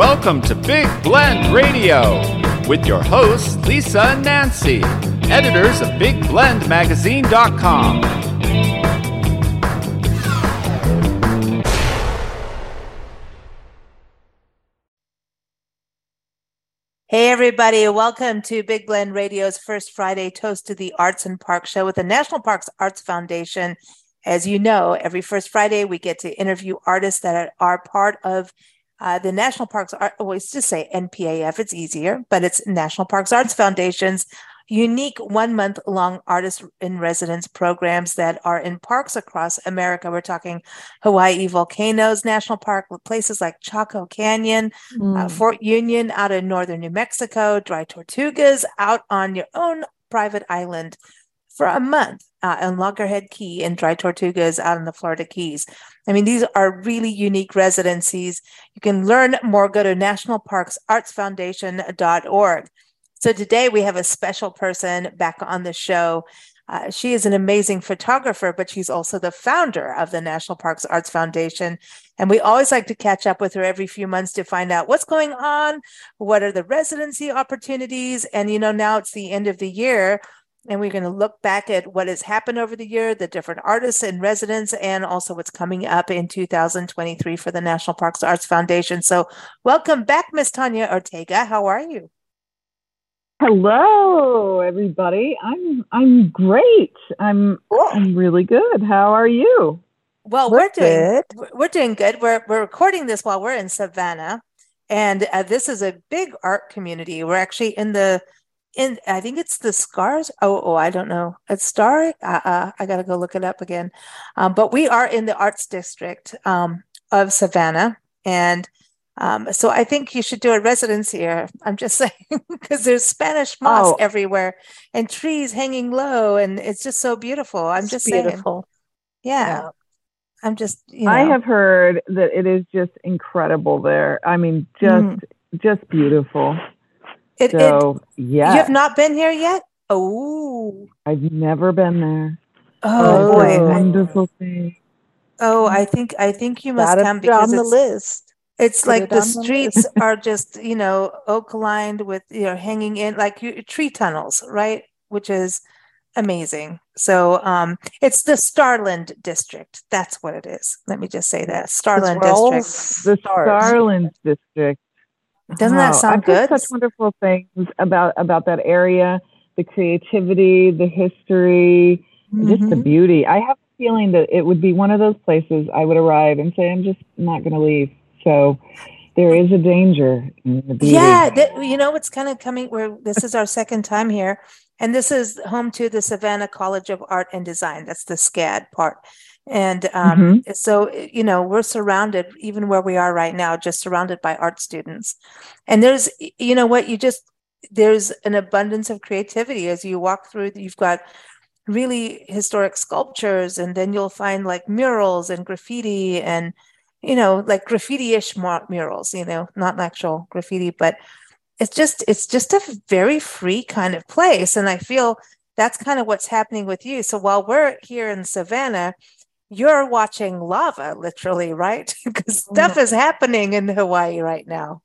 Welcome to Big Blend Radio with your hosts, Lisa and Nancy, editors of BigBlendMagazine.com. Hey, everybody. Welcome to Big Blend Radio's first Friday Toast to the Arts and Parks show with the National Parks Arts Foundation. As you know, every first Friday, we get to interview artists that are part of uh, the National Parks Art, always just say NPAF, it's easier, but it's National Parks Arts Foundation's unique one month long artist in residence programs that are in parks across America. We're talking Hawaii Volcanoes National Park, places like Chaco Canyon, uh, mm. uh, Fort Union out in northern New Mexico, Dry Tortugas out on your own private island for a month uh, in Loggerhead Key and Dry Tortugas out in the Florida Keys. I mean, these are really unique residencies. You can learn more. Go to nationalparksartsfoundation.org. So today we have a special person back on the show. Uh, she is an amazing photographer, but she's also the founder of the National Parks Arts Foundation. And we always like to catch up with her every few months to find out what's going on, what are the residency opportunities. And, you know, now it's the end of the year and we're going to look back at what has happened over the year, the different artists and residents, and also what's coming up in 2023 for the National Parks Arts Foundation. So, welcome back, Miss Tanya Ortega. How are you? Hello, everybody. I'm I'm great. I'm cool. I'm really good. How are you? Well, we're, we're doing good. we're doing good. We're we're recording this while we're in Savannah, and uh, this is a big art community. We're actually in the in I think it's the scars. Oh, oh, I don't know. It's Star. Uh, uh, I got to go look it up again. Um, but we are in the arts district um, of Savannah, and um, so I think you should do a residence here. I'm just saying because there's Spanish moss oh. everywhere and trees hanging low, and it's just so beautiful. I'm it's just beautiful. saying. Yeah. yeah. I'm just. You know. I have heard that it is just incredible there. I mean, just mm. just beautiful. It, so, yeah. You have not been here yet? Oh. I've never been there. Oh, boy. wonderful thing. Oh, I think I think you must come because on the list. It's Put like it the streets the are just, you know, oak lined with, you know, hanging in like tree tunnels, right? Which is amazing. So um, it's the Starland district. That's what it is. Let me just say that Starland district. The Starland district. Doesn't that sound I've good? Such wonderful things about about that area, the creativity, the history, mm-hmm. just the mm-hmm. beauty. I have a feeling that it would be one of those places I would arrive and say, "I'm just not going to leave." So there is a danger in the beauty. Yeah, that, you know, it's kind of coming where this is our second time here, and this is home to the Savannah College of Art and Design. That's the SCAD part. And um, mm-hmm. so, you know, we're surrounded, even where we are right now, just surrounded by art students. And there's, you know what, you just, there's an abundance of creativity as you walk through. You've got really historic sculptures, and then you'll find like murals and graffiti and, you know, like graffiti ish murals, you know, not actual graffiti, but it's just, it's just a very free kind of place. And I feel that's kind of what's happening with you. So while we're here in Savannah, you're watching lava literally right? Because stuff is happening in hawaii right now.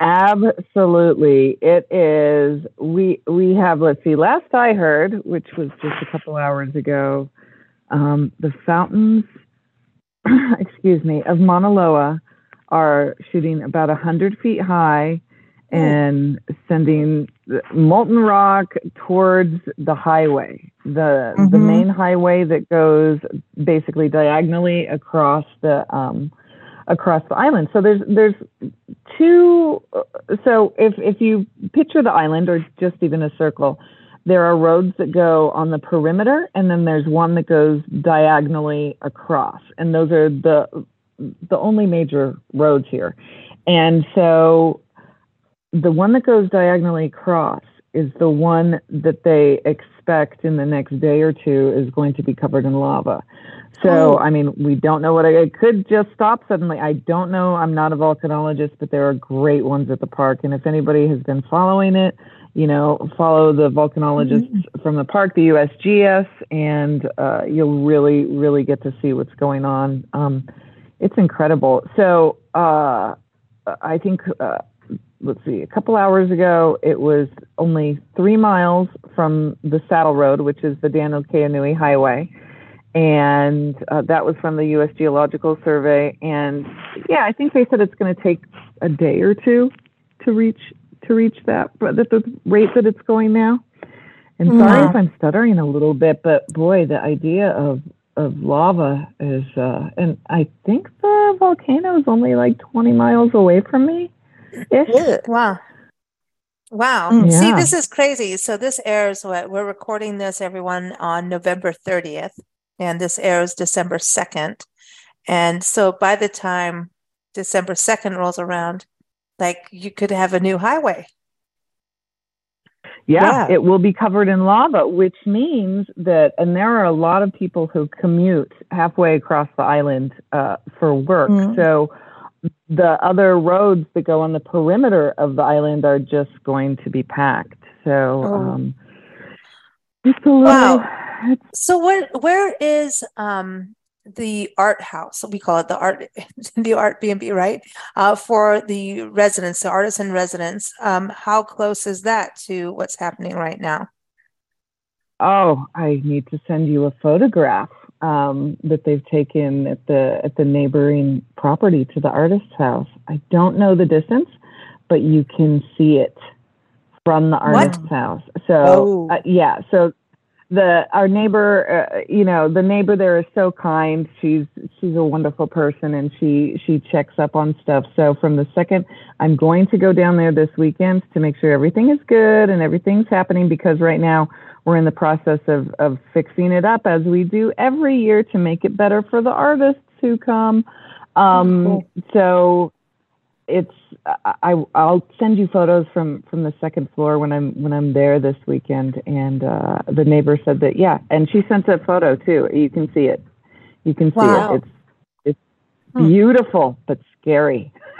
Absolutely. It is we we have let's see last i heard which was just a couple hours ago um, the fountains excuse me of mauna loa are shooting about 100 feet high and sending molten rock towards the highway, the mm-hmm. the main highway that goes basically diagonally across the um, across the island. So there's there's two. So if if you picture the island or just even a circle, there are roads that go on the perimeter, and then there's one that goes diagonally across, and those are the the only major roads here. And so the one that goes diagonally across is the one that they expect in the next day or two is going to be covered in lava. So, oh. I mean, we don't know what I, it could just stop suddenly. I don't know. I'm not a volcanologist, but there are great ones at the park. And if anybody has been following it, you know, follow the volcanologists mm-hmm. from the park, the USGS, and uh, you'll really, really get to see what's going on. Um, it's incredible. So, uh, uh, I think, uh, let's see, a couple hours ago, it was only three miles from the Saddle Road, which is the Daniel K. Inouye Highway. And uh, that was from the U.S. Geological Survey. And yeah, I think they said it's going to take a day or two to reach to reach that, but at the rate that it's going now. And sorry if I'm stuttering a little bit, but boy, the idea of of lava is, uh, and I think the volcano is only like 20 miles away from me. Wow. Wow. Mm, See, this is crazy. So this airs what we're recording this everyone on November 30th and this airs December 2nd. And so by the time December 2nd rolls around, like you could have a new highway. Yeah, Yeah. it will be covered in lava, which means that, and there are a lot of people who commute halfway across the island uh, for work. Mhm. So the other roads that go on the perimeter of the island are just going to be packed. So Oh. um, just a little. Wow. So where where is um the art house? We call it the art the art B and B, right? Uh, for the residents, the artists in residence. Um, how close is that to what's happening right now? Oh, I need to send you a photograph um, that they've taken at the at the neighboring property to the artist's house. I don't know the distance, but you can see it from the What? artist's house. So Oh. uh, yeah, so the our neighbor, uh, you know, the neighbor there is so kind. She's she's a wonderful person, and she she checks up on stuff. So from the second, I'm going to go down there this weekend to make sure everything is good and everything's happening because right now we're in the process of of fixing it up as we do every year to make it better for the artists who come. Um, Cool. So it's I, I I'll send you photos from from the second floor when I'm when I'm there this weekend. And uh, the neighbor said that yeah, and she sent a photo too. You can see it. You can see Wow. it. It's it's Hmm. beautiful but scary.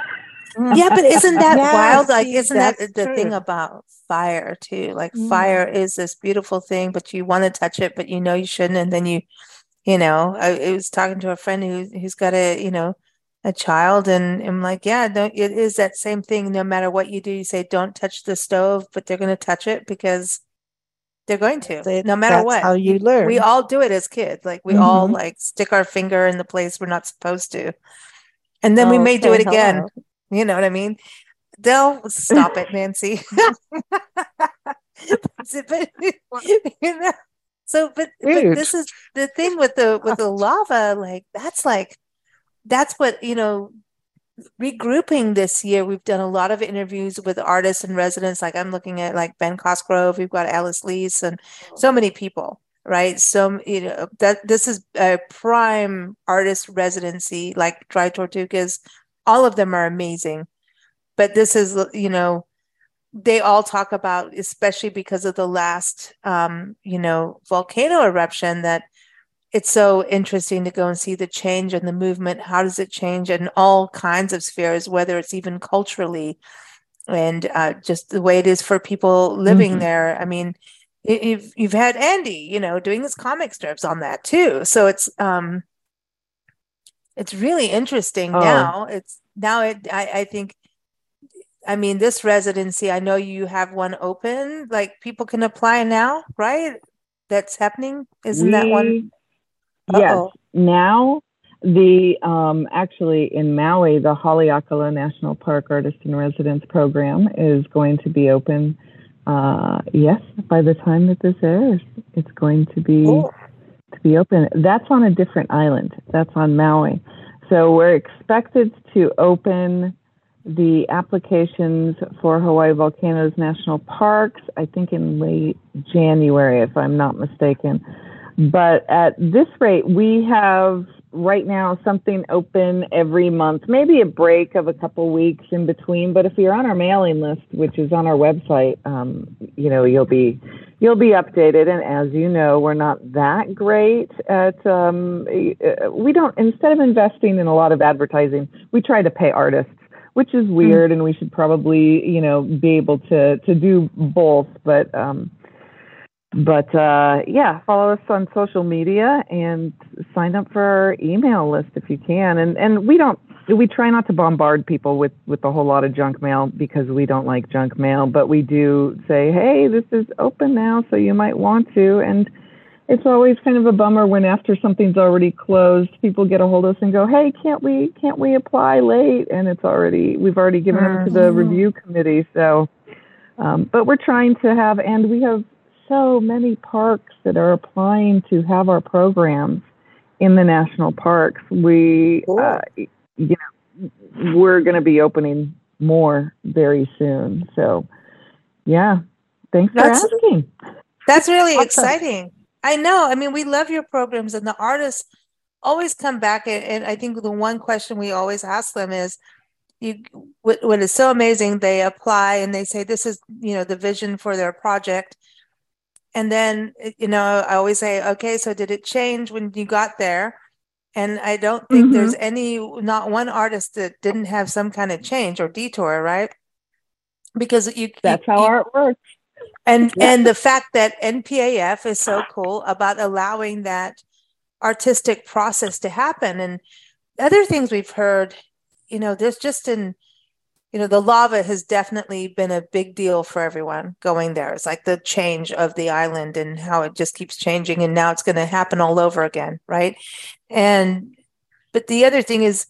Yeah, but isn't that Yeah, wild? Like, isn't that the thing about fire too? Like, Mm. fire is this beautiful thing, but you want to touch it, but you know you shouldn't, and then you, you know, I, I was talking to a friend who who's got a, you know, a child, and I'm like, yeah, it is that same thing. No matter what you do, you say don't touch the stove, but they're going to touch it because they're going to, They- no matter that's what. how you learn. We all do it as kids. Like we all Mhm. like stick our finger in the place we're not supposed to. And then we may do Okay, it again. You know what I mean? They'll stop it, Nancy. but, you know, so but, but this is the thing with the with the lava, like that's like that's what, you know, regrouping this year, we've done a lot of interviews with artists and residents. Like I'm looking at like Ben Cosgrove, we've got Alice Lees and so many people, right? So you know that this is a prime artist residency, like Dry Tortugas. All of them are amazing, but this is you know they all talk about, especially because of the last um, you know volcano eruption, that it's so interesting to go and see the change and the movement. How does it change in all kinds of spheres, whether it's even culturally and uh, just the way it is for people living Mhm. there. I mean, you've you've had Andy, you know, doing his comic strips on that too. So it's um, it's really interesting Oh. now. It's now it. I, I think. I mean, this residency. I know you have one open. Like people can apply now, right? That's happening. Isn't that one? Yes. Uh-oh. Now, the um, actually in Maui, the Haleakala National Park Artist in Residence program is going to be open. Uh, yes, by the time that this airs, it's going to be Cool. To be open. That's on a different island. That's on Maui. So we're expected to open the applications for Hawaii Volcanoes National Parks, I think in late January, if I'm not mistaken. But at this rate, we have right now something open every month, maybe a break of a couple weeks in between. But if you're on our mailing list, which is on our website, um, you know you'll be you'll be updated. And as you know, we're not that great at um, we don't instead of investing in a lot of advertising, we try to pay artists, which is weird, and we should probably you know be able to to do both, but. Um, but uh, yeah, follow us on social media and sign up for our email list if you can. And and we don't we try not to bombard people with with a whole lot of junk mail because we don't like junk mail, but we do say, "Hey, this is open now, so you might want to." And it's always kind of a bummer when after something's already closed, people get a hold of us and go, "Hey, can't we can't we apply late?" And it's already we've already given mm-hmm. them to the mm-hmm. review committee. So, um, but we're trying to have, and we have so many parks that are applying to have our programs in the national parks. We, cool. uh, you know, we're going to be opening more very soon. So, yeah, thanks for asking. That's really awesome. exciting. I know. I mean, we love your programs, and the artists always come back. And, and I think the one question we always ask them is, you, what, what is so amazing? They apply and they say, "This is, you know, the vision for their project." And then, you know, I always say, "Okay, so did it change when you got there?" And I don't think mm-hmm. there's any, not one artist that didn't have some kind of change or detour, right? Because you that's you, how art works and yeah. and the fact that NPAF is so cool about allowing that artistic process to happen and other things we've heard you know there's just in you know the lava has definitely been a big deal for everyone going there. It's like the change of the island and how it just keeps changing and now it's going to happen all over again right? And but the other thing is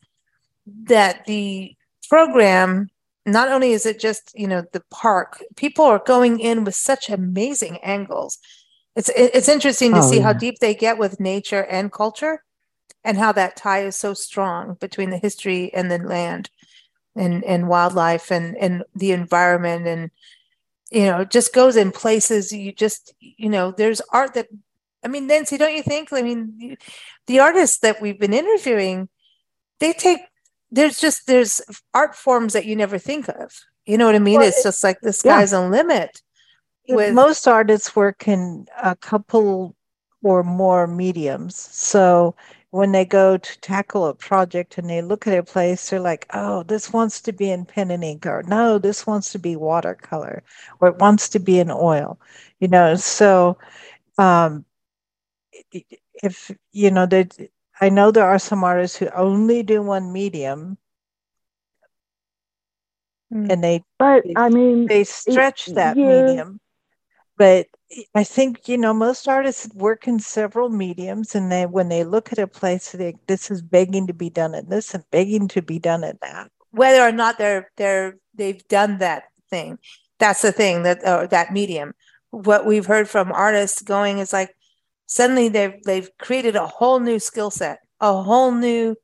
that the program not only is it just you know the park people are going in with such amazing angles. It's it's interesting to oh, see yeah. how deep they get with nature and culture and how that tie is so strong between the history and the land and and wildlife and and the environment and you know just goes in places you just you know there's art that i mean nancy don't you think i mean the artists that we've been interviewing they take there's just there's art forms that you never think of. You know what I mean? Well, it's it, just like the sky's yeah. a limit. With most artists work in a couple or more mediums. So when they go to tackle a project and they look at a place, they're like, oh, this wants to be in pen and ink, or no, this wants to be watercolor, or it wants to be in oil, you know. So um, if, you know, they I know there are some artists who only do one medium mm. and they but I mean they stretch it, that yeah. medium. But I think you know most artists work in several mediums, and they when they look at a place, they this is begging to be done in this and begging to be done in that. Whether or not they're they're they've done that thing, that's the thing that or that medium. What we've heard from artists going is like, suddenly they've they've created a whole new skill set, a whole new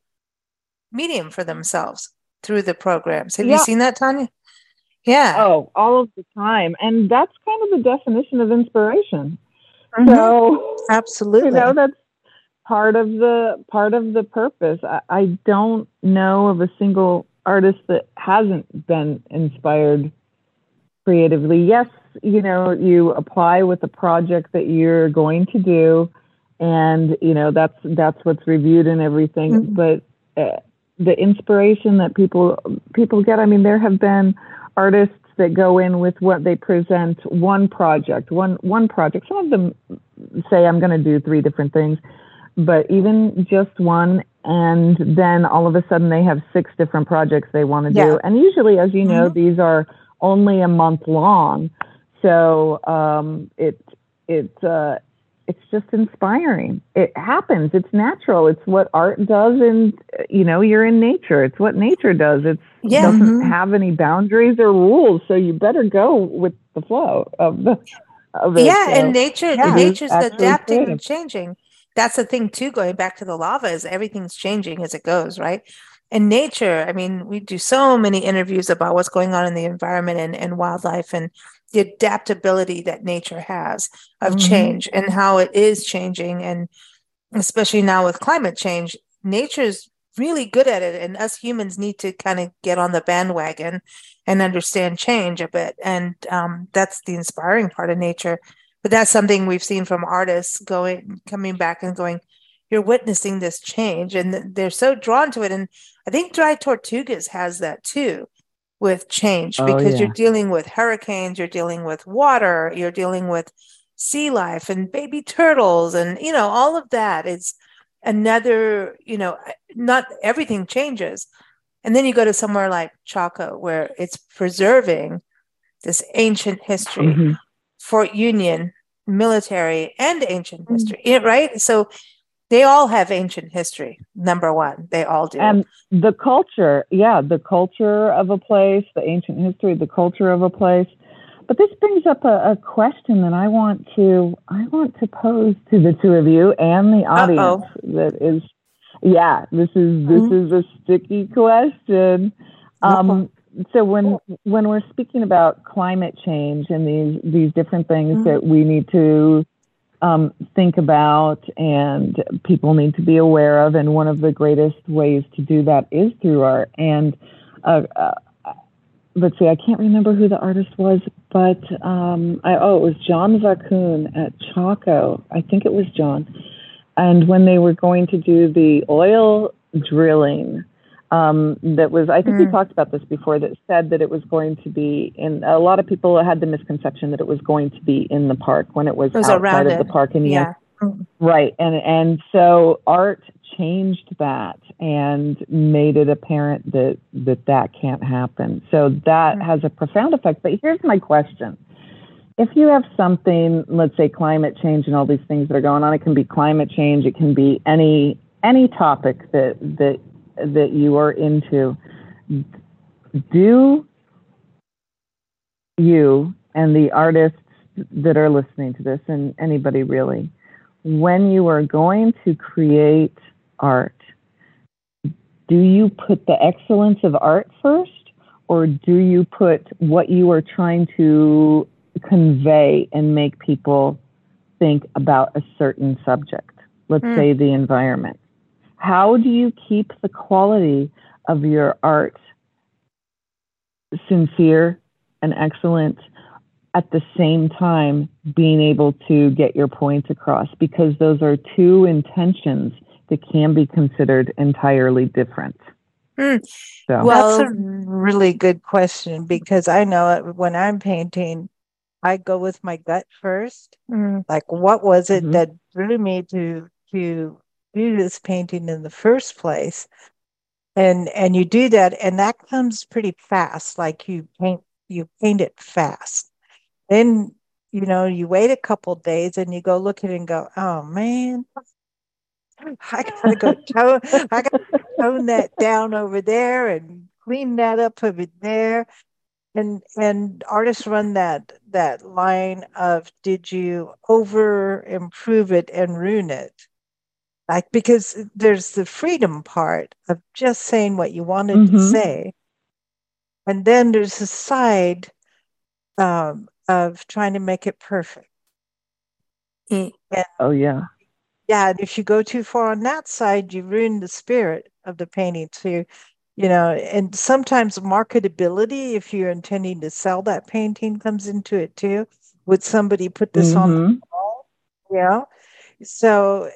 medium for themselves through the programs. Have yeah. you seen that, Tanya? Yeah. Oh, all of the time. And that's kind of the definition of inspiration. Mm-hmm. So absolutely. You know, that's part of the part of the purpose. I, I don't know of a single artist that hasn't been inspired creatively. Yes, you know, you apply with a project that you're going to do, and you know that's that's what's reviewed and everything. Mm-hmm. But uh, the inspiration that people people get, I mean, there have been artists that go in with what they present one project, one one project. Some of them say I'm going to do three different things, but even just one and then all of a sudden they have six different projects they want to yeah. do. And usually, as you know, mm-hmm. these are only a month long. So um, it it uh, it's just inspiring. It happens. It's natural. It's what art does, and you know you're in nature. It's what nature does. It yeah. doesn't mm-hmm. have any boundaries or rules, so you better go with the flow of the. Of it. Yeah, so, and nature, yeah, nature's adapting and changing. That's the thing too. Going back to the lava, is everything's changing as it goes, right? And nature. I mean, we do so many interviews about what's going on in the environment and, and wildlife, and the adaptability that nature has of mm-hmm. change and how it is changing and especially now with climate change nature's really good at it and us humans need to kind of get on the bandwagon and understand change a bit and um, that's the inspiring part of nature but that's something we've seen from artists going coming back and going you're witnessing this change and they're so drawn to it and i think dry tortugas has that too with change oh, because yeah. you're dealing with hurricanes, you're dealing with water, you're dealing with sea life and baby turtles and you know all of that is another you know not everything changes And then you go to somewhere like Chaco, where it's preserving this ancient history, mm-hmm. Fort Union, military, and ancient mm-hmm. history, right? So they all have ancient history, number one. They all do. And the culture, yeah, the culture of a place, the ancient history, the culture of a place. But this brings up a, a question that I want to I want to pose to the two of you and the audience Uh-oh. that is yeah, this is this mm-hmm. is a sticky question. Um, so when when we're speaking about climate change and these these different things mm-hmm. that we need to um, think about and people need to be aware of, and one of the greatest ways to do that is through art. And uh, uh, let's see, I can't remember who the artist was, but um, I, oh, it was John Vacun at Chaco. I think it was John and when they were going to do the oil drilling, um, that was, I think mm. we talked about this before, that said that it was going to be in, a lot of people had the misconception that it was going to be in the park when it was, it was outside of the park. And yeah. Right. And, and so art changed that and made it apparent that that, that can't happen. So that mm. has a profound effect. But here's my question if you have something, let's say climate change and all these things that are going on, it can be climate change, it can be any any topic that that that you are into. Do you and the artists that are listening to this and anybody really, when you are going to create art, do you put the excellence of art first or do you put what you are trying to convey and make people think about a certain subject, let's mm. say the environment. How do you keep the quality of your art sincere and excellent at the same time being able to get your point across? Because those are two intentions that can be considered entirely different. Mm. So. Well, that's a really good question because I know when I'm painting, I go with my gut 1st mm Like, what was it mm-hmm. that drew me to to do this painting in the first place? And and you do that, and that comes pretty fast. Like you paint you paint it fast. Then you know you wait a couple days and you go look at it and go, oh man, I gotta go tone I gotta tone that down over there and clean that up over there and and artists run that that line of did you over improve it and ruin it like because there's the freedom part of just saying what you wanted mm-hmm. to say. And then there's the side um, of trying to make it perfect. And, oh yeah. Yeah and if you go too far on that side you ruin the spirit of the painting too you know? And sometimes marketability if you're intending to sell that painting comes into it too. Would somebody put this mm-hmm. on the mm-hmm. wall? Yeah. So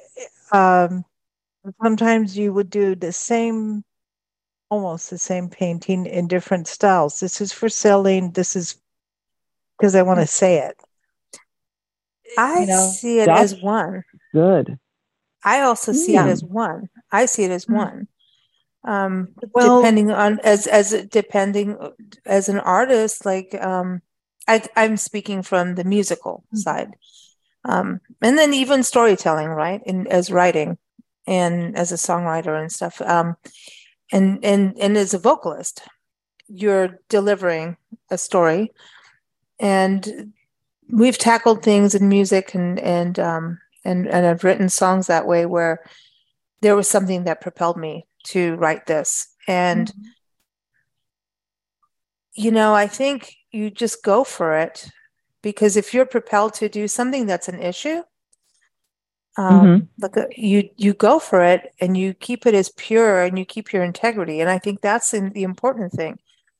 um, sometimes you would do the same almost the same painting in different styles. This is for selling. This is because i want to say it. I you know, see it as one. good. I also see yeah. it as one. I see it as mm-hmm. one. Um well, depending on as as depending as an artist like um I, i'm speaking from the musical mm-hmm. side um and then even storytelling right in as writing and as a songwriter and stuff um and and and as a vocalist you're delivering a story and we've tackled things in music and and um and and I've written songs that way where there was something that propelled me to write this. And, mm-hmm. you know, I think you just go for it because if you're propelled to do something that's an issue, um, mm-hmm. look, uh, you you go for it and you keep it as pure and you keep your integrity. And I think that's the important thing.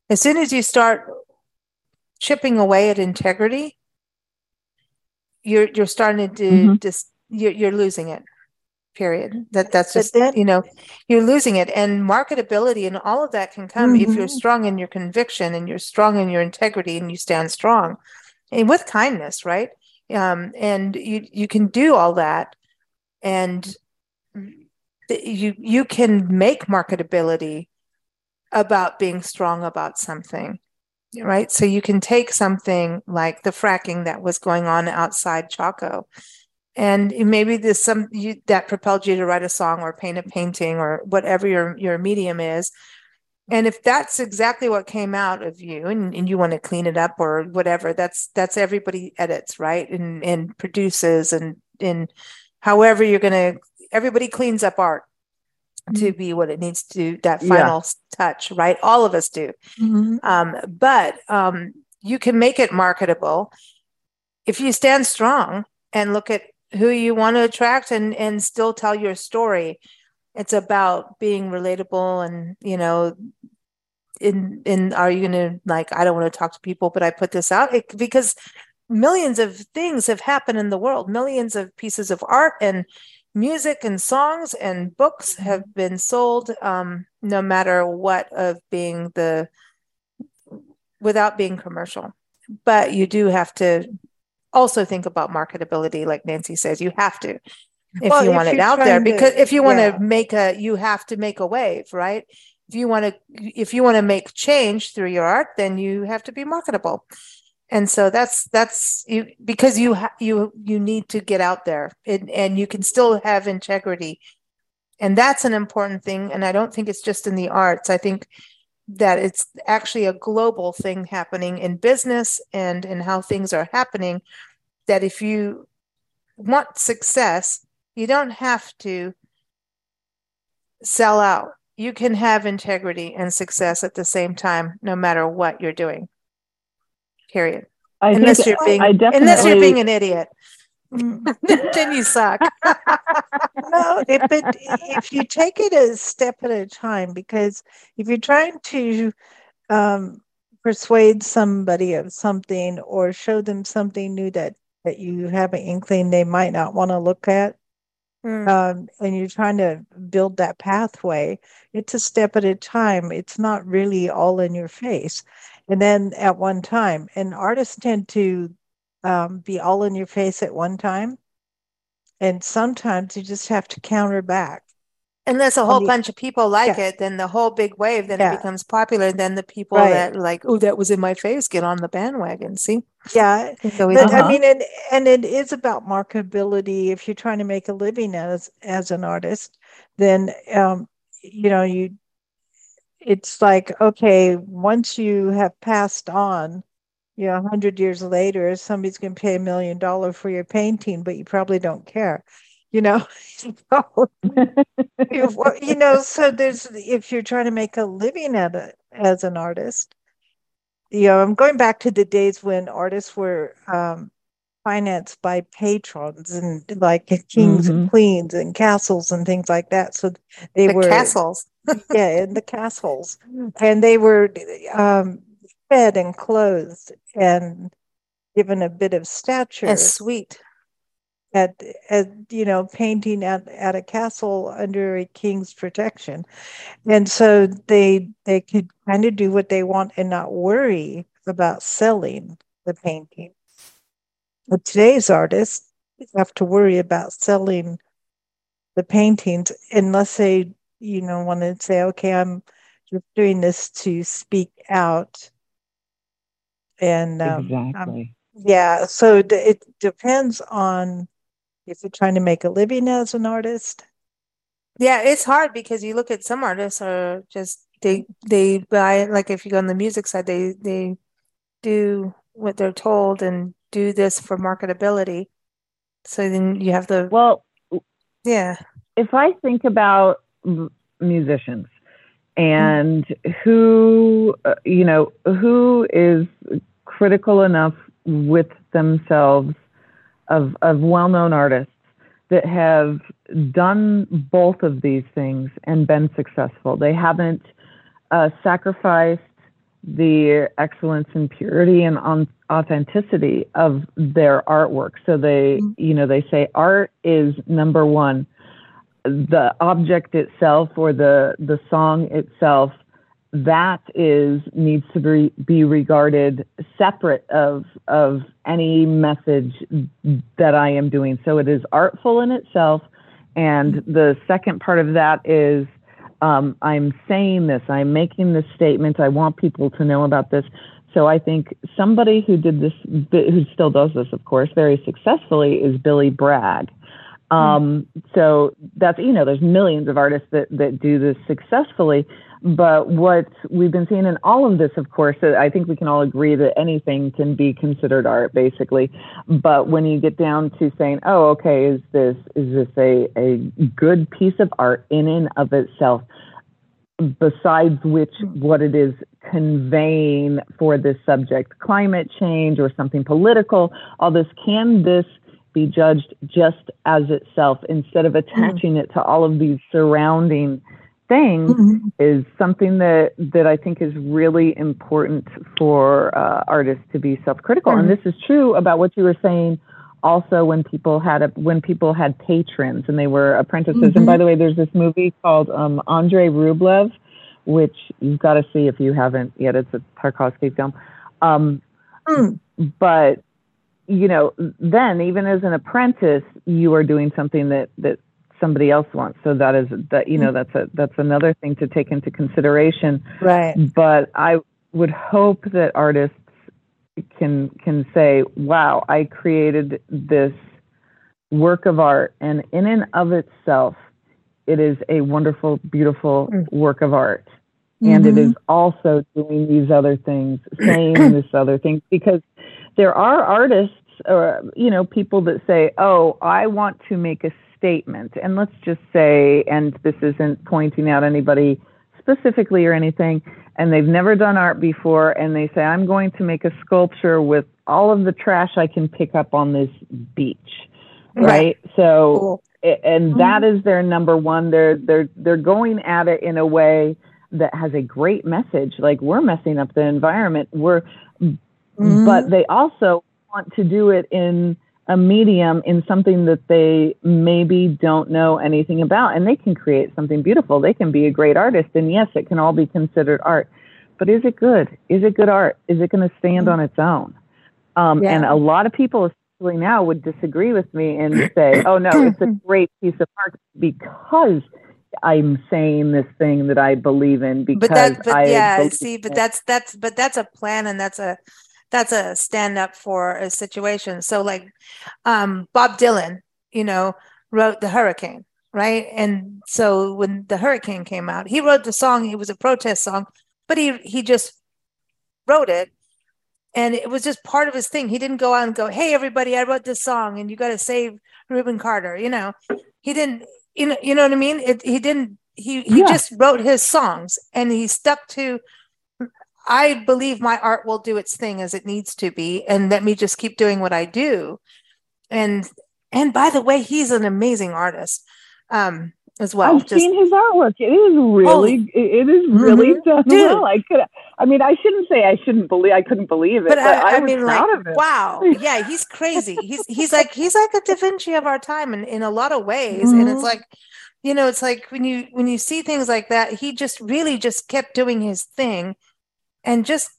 As soon as you start chipping away at integrity, you're you're starting to mm-hmm. just you're, you're losing it period that that's just then, you know you're losing it and marketability and all of that can come mm-hmm. if you're mm-hmm. strong in your conviction and you're strong in your integrity and you stand strong and with kindness right? Um, and you you can do all that and you you can make marketability about being strong about something right? So you can take something like the fracking that was going on outside chaco and maybe there's some you, that propelled you to write a song or paint a painting or whatever your your medium is and if that's exactly what came out of you and, and you want to clean it up or whatever that's that's everybody edits right and and produces and and however you're going to everybody cleans up art to mm-hmm. be what it needs to that final yeah. touch right all of us do mm-hmm. um, but um, you can make it marketable if you stand strong and look at who you want to attract and and still tell your story it's about being relatable and you know in in are you gonna like i don't want to talk to people but i put this out it, because millions of things have happened in the world. Millions of pieces of art and music and songs and books have mm-hmm. been sold um, no matter what of being the without being commercial. But you do have to also think about marketability like nancy says you have to if well, you if want it out there because if you want yeah. to make a you have to make a wave right? If you want to if you want to make change through your art then you have to be marketable. And so that's that's you because you ha- you you need to get out there and, and you can still have integrity. And that's an important thing and i don't think it's just in the arts. I think that it's actually a global thing happening in business and in how things are happening that if you want success you don't have to sell out. You can have integrity and success at the same time, no matter what you're doing. Period. I unless you're being unless you're being an idiot. then you suck. no, if it, if you take it a step at a time, because if you're trying to um, persuade somebody of something or show them something new that that you have an inkling they might not want to look at, Mm. Um, and you're trying to build that pathway, it's a step at a time. It's not really all in your face. And then at one time, and artists tend to um, be all in your face at one time. And sometimes you just have to counter back. Unless a whole the, bunch of people like yeah. it, then the whole big wave, then yeah. it becomes popular. Then the people right. that like, oh, that was in my face, get on the bandwagon. See? Yeah. but, uh-huh. I mean, and, and it is about marketability. If you're trying to make a living as as an artist, then um, you know, you it's like, okay, once you have passed on, you know, a hundred years later, somebody's gonna pay a million dollars for your painting, but you probably don't care you know? You know so there's if you're trying to make a living at it as an artist you know i'm going back to the days when artists were um, financed by patrons and like kings mm-hmm. and queens and castles and things like that. So they the were castles. Yeah in the castles. And they were um, fed and clothed and given a bit of stature. And sweet at, at you know painting at, at a castle under a king's protection. And so they they could kind of do what they want and not worry about selling the painting. But today's artists have to worry about selling the paintings unless they you know want to say okay i'm just doing this to speak out. And um, exactly. yeah so it depends on if you're trying to make a living as an artist? Yeah it's hard because you look at some artists are just they they buy like if you go on the music side they they do what they're told and do this for marketability. So then you have the well yeah. if i think about musicians and mm-hmm. who uh, you know who is critical enough with themselves of, of well known artists that have done both of these things and been successful. They haven't uh, sacrificed the excellence and purity and on, authenticity of their artwork. So they, mm-hmm. you know, they say art is number one. The object itself or the the song itself that is needs to be, be regarded separate of of any message that I am doing. So it is artful in itself, and the second part of that is um, I'm saying this, I'm making this statement, I want people to know about this. So I think somebody who did this, who still does this, of course, very successfully is Billy Bragg. Um, so that's, you know, there's millions of artists that, that do this successfully. But what we've been seeing in all of this, of course, uh, I think we can all agree that anything can be considered art, basically. But when you get down to saying, "Oh, okay, is this is this a a good piece of art in and of itself?" Besides which, what it is conveying for this subject, climate change or something political, all this, can this be judged just as itself instead of attaching mm. it to all of these surrounding things mm-hmm. is something that that I think is really important for uh, artists to be self-critical. Mm-hmm. And this is true about what you were saying. Also, when people had a, when people had patrons and they were apprentices. Mm-hmm. And by the way, there's this movie called um, Andrei Rublev, which you've got to see if you haven't yet. It's a Tarkovsky film. Um, mm. But you know, then even as an apprentice, you are doing something that that somebody else wants. So that is that you know mm. that's a that's another thing to take into consideration. Right. But I would hope that artists can can say, "Wow, I created this work of art, and in and of itself, it is a wonderful, beautiful mm. work of art." And mm-hmm. it is also doing these other things, saying this other thing, because there are artists or you know people that say oh i want to make a statement and let's just say and this isn't pointing out anybody specifically or anything and they've never done art before and they say i'm going to make a sculpture with all of the trash i can pick up on this beach right, right? so cool. and mm-hmm. that is their number one they're they're they're going at it in a way that has a great message like we're messing up the environment we're mm-hmm. but they also want to do it in a medium in something that they maybe don't know anything about and they can create something beautiful. They can be a great artist and yes it can all be considered art. But is it good? Is it good art? Is it going to stand on its own? Um, yeah. and a lot of people especially now would disagree with me and say oh no it's a great piece of art because I'm saying this thing that I believe in because but that, but I yeah, see, but that's that's but that's a plan and that's a that's a stand up for a situation. So like um, Bob Dylan, you know, wrote the hurricane, right? And so when the hurricane came out, he wrote the song, it was a protest song, but he he just wrote it and it was just part of his thing. He didn't go out and go, "Hey everybody, I wrote this song and you got to save Rubin Carter." You know, he didn't you know, you know what I mean? It, he didn't he he yeah. just wrote his songs and he stuck to I believe my art will do its thing as it needs to be, and let me just keep doing what I do. And and by the way, he's an amazing artist um, as well. I've just, seen his artwork. It is really, oh, it is really mm-hmm. done Dude. well. I could, I mean, I shouldn't say I shouldn't believe, I couldn't believe it, but, but I, I, I mean, like, wow, yeah, he's crazy. He's he's like he's like a Da Vinci of our time, in in a lot of ways, mm-hmm. and it's mm-hmm. like. You know, it's like when you when you see things like that, he just really just kept doing his thing and just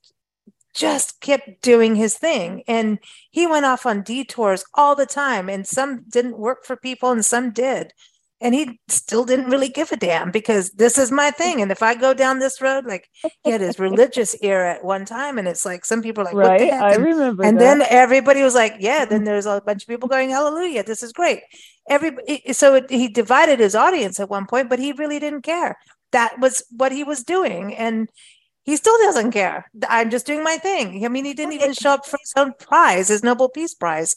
just kept doing his thing. And he went off on detours all the time and some didn't work for people and some did. And he still didn't really give a damn because this is my thing. And if i go down this road like he had his religious ear at one time and it's like some people are like right what the heck? i and, remember and then everybody was like yeah then there's a bunch of people going hallelujah this is great. Everybody so it, he divided his audience at one point but he really didn't care. That was what he was doing. And he still doesn't care. I'm just doing my thing. I mean, he didn't even show up for his own prize, his Nobel Peace Prize.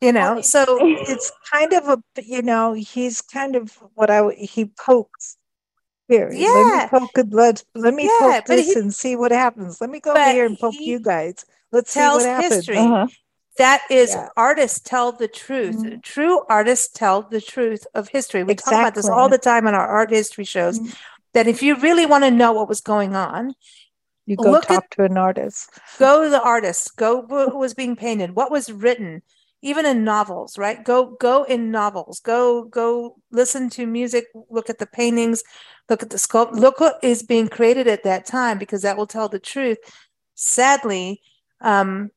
You know, so it's kind of a, you know, he's kind of what I he pokes. Here, yeah. Let me poke it. Let, let me yeah, poke this he, and see what happens. Let me go over here and poke you guys. Let's see what happens. History. Uh-huh. That is, yeah. artists tell the truth. Mm-hmm. True artists tell the truth of history. We exactly. talk about this all the time in our art history shows. Mm-hmm. That if you really want to know what was going on, you go Look talk at, to an artist. Go to the artist. Go what was being painted. What was written, even in novels, right? Go go in novels. Go go listen to music. Look at the paintings. Look at the sculpt. Look what is being created at that time because that will tell the truth. Sadly, um,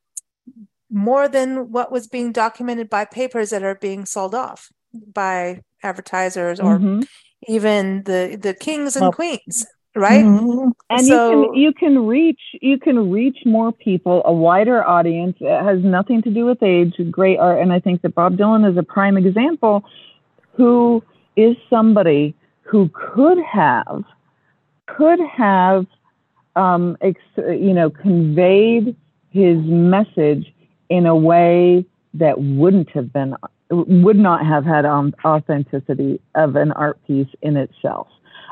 more than what was being documented by papers that are being sold off by advertisers or mm-hmm. even the the kings and well, queens right mm-hmm. and so, you can you can reach you can reach more people a wider audience it has nothing to do with age great art and i think that bob dylan is a prime example who is somebody who could have could have um, ex- you know conveyed his message in a way that wouldn't have been would not have had um, authenticity of an art piece in itself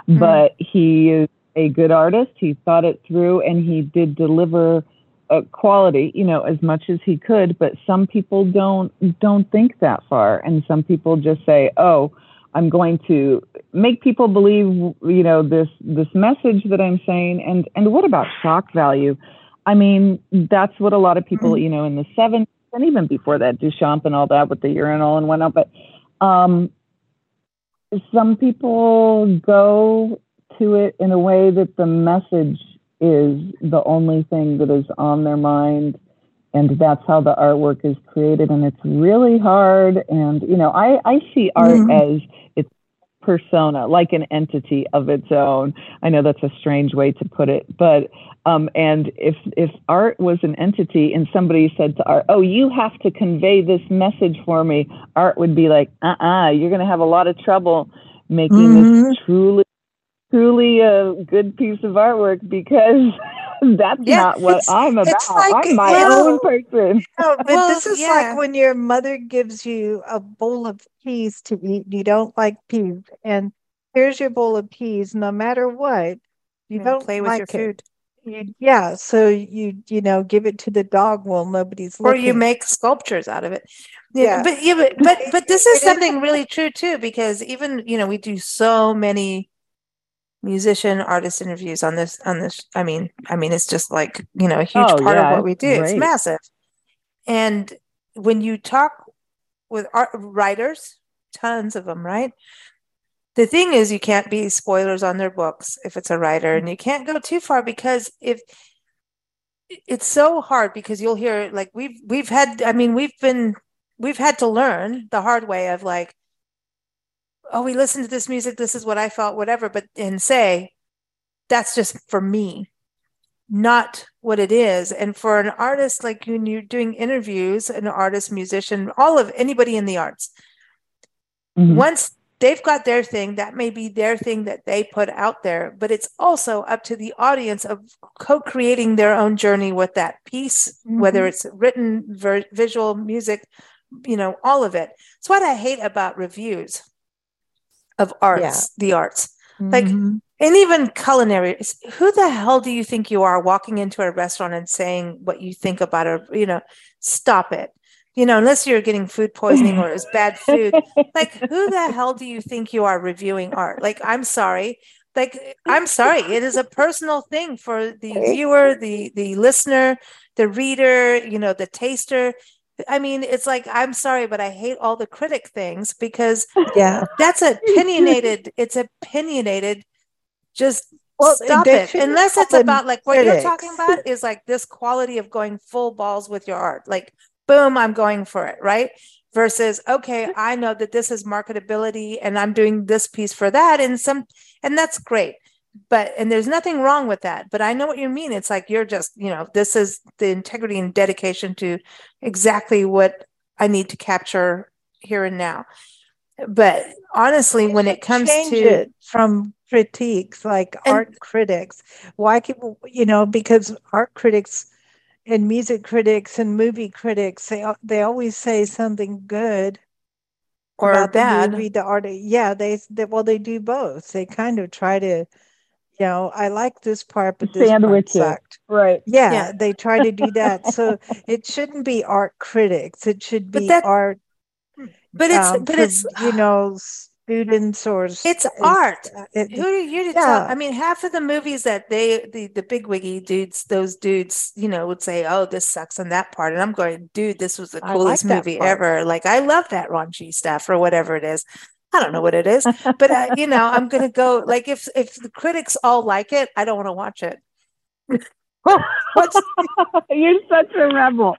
mm-hmm. but he is a good artist he thought it through and he did deliver a quality you know as much as he could but some people don't don't think that far and some people just say oh i'm going to make people believe you know this this message that i'm saying and and what about shock value i mean that's what a lot of people mm-hmm. you know in the 70s and even before that, Duchamp and all that with the urinal and whatnot. But um, some people go to it in a way that the message is the only thing that is on their mind and that's how the artwork is created and it's really hard and you know i i see art mm-hmm. as its persona like an entity of its own i know that's a strange way to put it but um, and if if art was an entity and somebody said to art, "Oh, you have to convey this message for me," art would be like, "Uh-uh, you're going to have a lot of trouble making mm-hmm. this truly truly a good piece of artwork because that's yeah, not what I'm about. Like, I'm my well, own person. No, but well, this is yeah. like when your mother gives you a bowl of peas to eat. You don't like peas, and here's your bowl of peas. No matter what, you don't play with like your food. It yeah so you you know give it to the dog while nobody's looking. or you make sculptures out of it yeah, yeah. but yeah but but, but this is something really true too because even you know we do so many musician artist interviews on this on this i mean i mean it's just like you know a huge oh, part yeah, of what we do. Great. it's massive. And when you talk with art writers tons of them right? The thing is you can't be spoilers on their books if it's a writer and you can't go too far because if it's so hard because you'll hear like we've we've had i mean we've been we've had to learn the hard way of like oh we listened to this music this is what i felt whatever but and say that's just for me not what it is and for an artist like when you're doing interviews an artist musician all of anybody in the arts mm-hmm. once they've got their thing that may be their thing that they put out there but it's also up to the audience of co-creating their own journey with that piece mm-hmm. whether it's written ver- visual music you know all of it it's what i hate about reviews of arts yeah. the arts mm-hmm. like and even culinary who the hell do you think you are walking into a restaurant and saying what you think about it you know stop it you know, unless you're getting food poisoning or it's bad food, like who the hell do you think you are reviewing art? Like, I'm sorry. Like, I'm sorry. It is a personal thing for the viewer, the the listener, the reader, you know, the taster. I mean, it's like, I'm sorry, but I hate all the critic things because yeah, that's opinionated. It's opinionated. Just well, stop it. Unless it's about like what critics. you're talking about is like this quality of going full balls with your art. Like boom, I'm going for it, right? Versus, okay, I know that this is marketability and I'm doing this piece for that. And some, and that's great. But, and there's nothing wrong with that. But I know what you mean. It's like you're just, you know, this is the integrity and dedication to exactly what I need to capture here and now. But honestly, when it comes to it from critiques like and, art critics, why can, you know, because art critics, and music critics and movie critics they they always say something good or about bad. The movie, the art, yeah, they, they well they do both. They kind of try to, you know, I like this part, but this Sandwich part sucked. Right. Yeah, yeah, they try to do that. so it shouldn't be art critics. It should be that, art. But it's um, but it's you know students or it's art. Uh, it, Who are you to yeah. tell? I mean, half of the movies that they the the big wiggy dudes, those dudes, you know, would say, "Oh, this sucks on that part," and I'm going, "Dude, this was the coolest like movie ever." Like, I love that raunchy stuff or whatever it is. I don't know what it is, but uh, you know, I'm gonna go. Like, if if the critics all like it, I don't want to watch it. You're such a rebel.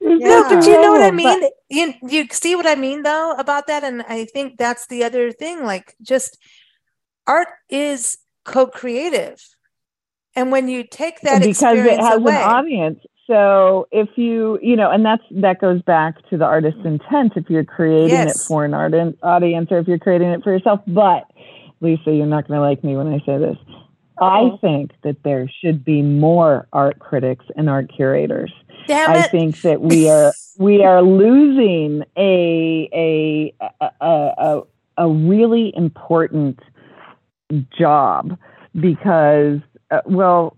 no, but you know what I mean. But... You you see what I mean though about that, and I think that's the other thing. Like, just art is co-creative. And when you take that because it has away, an audience. So if you, you know, and that's that goes back to the artist's intent. If you're creating Yes. it for an art audience, or if you're creating it for yourself. But Lisa, you're not going to like me when I say this. I Uh-oh. think that there should be more art critics and art curators. damn I it. think that we are we are losing a a a a, a really important job because uh, well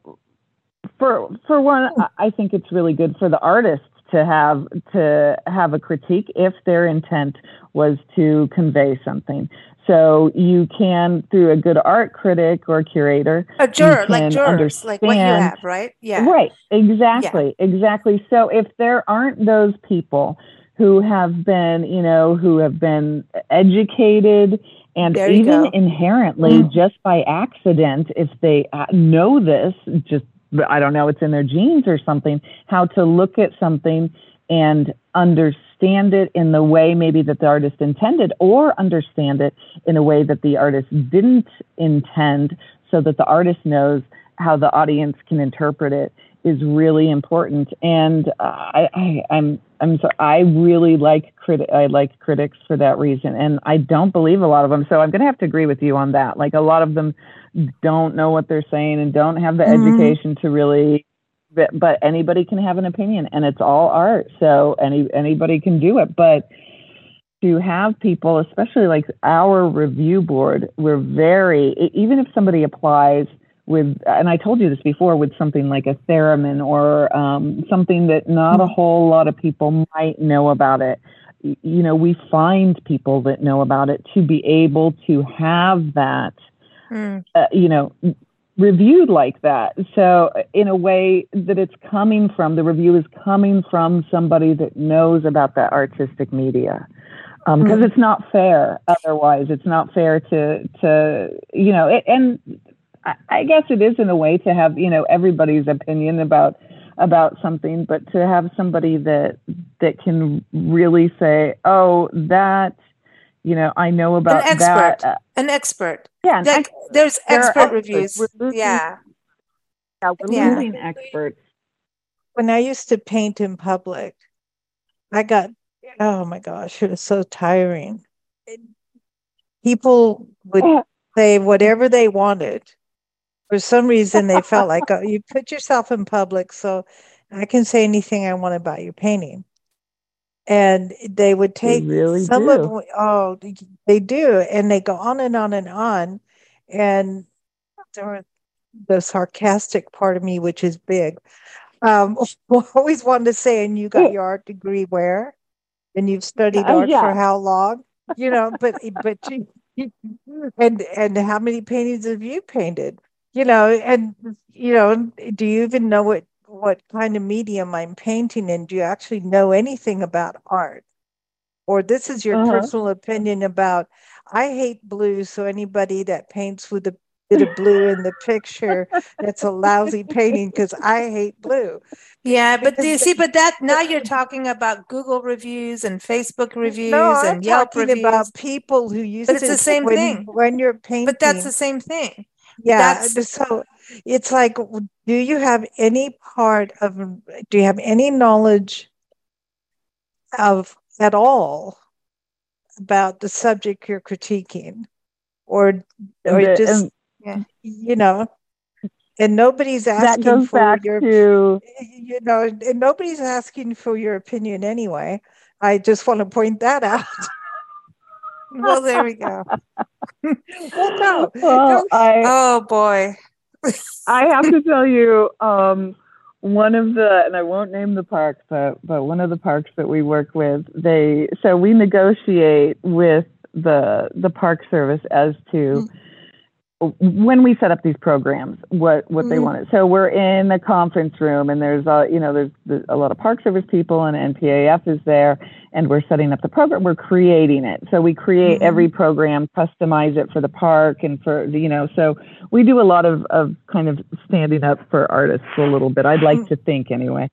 for for one I- I think it's really good for the artist to have to have a critique if their intent was to convey something. So you can through a good art critic or curator a juror, like can jurors, like what you understand- have, right? Yeah. Right, exactly, exactly. So if there aren't those people who have been, you know, who have been educated and even go. inherently Mm. just by accident, if they uh, know this, just, I don't know, it's in their genes or something, how to look at something and understand it in the way maybe that the artist intended or understand it in a way that the artist didn't intend so that the artist knows how the audience can interpret it is really important. And uh, I, I i'm i'm so i really like crit i like critics for that reason and i don't believe a lot of them. So i'm going to have to agree with you on that. Like a lot of them don't know what they're saying and don't have the Mhm. education to really but, but anybody can have an opinion and it's all art so any anybody can do it. But to have people especially like our review board we're very even if somebody applies with and i told you this before with something like a theremin or um, something that not a whole lot of people might know about it. You know we find people that know about it to be able to have that Mm. uh, you know reviewed like that. So in a way that it's coming from the review is coming from somebody that knows about that artistic media. Because Mm. it's not fair otherwise. It's not fair to to you know it, and I, I guess it is in a way to have you know everybody's opinion about about something but to have somebody that that can really say oh that you know i know about expert. that uh, An expert. yeah an Like there's There expert experts. reviews. Losing- Yeah. Yeah, we're Yeah. losing experts. when I used to paint in public, I got, oh my gosh, it was so tiring. People would say whatever they wanted. For some reason, they felt like, oh, you put yourself in public, so I can say anything I want about your painting. And they would They take really some do. of, oh, they do. And they go on and on and on. And there the sarcastic part of me, which is big, um, always wanted to say, and you got your art degree where? And you've studied Oh, art yeah. for how long? You know, but but you, and and how many paintings have you painted? You know, and you know, do you even know what what kind of medium I'm painting in? Do you actually know anything about art? Or this is your Uh-huh. personal opinion about I hate blue, so anybody that paints with a bit of blue in the picture, that's a lousy painting because I hate blue. Yeah, but Because do you see, but that now you're talking about Google reviews and Facebook reviews no, I'm and Yelp talking reviews. about people who use But it's the same when, thing. when you're painting. but that's the same thing. Yeah, That's- so it's like, do you have any part of, do you have any knowledge of at all about the subject you're critiquing? Or, or The- just, um, and you know, and nobody's asking for your, to you know, and nobody's asking for your opinion anyway. I just want to point that out. Well, there we go. well, no, well, I Oh boy. I have to tell you, um, one of the, and I won't name the park, but but one of the parks that we work with, they so we negotiate with the the park service as to when we set up these programs, what what they Mhm. wanted. So we're in the conference room, and there's a you know there's, there's a lot of park service people, and NPAF is there, and we're setting up the program. We're creating it. So we create Mhm. every program, customize it for the park, and for you know. So we do a lot of of kind of standing up for artists a little bit. I'd like to think anyway.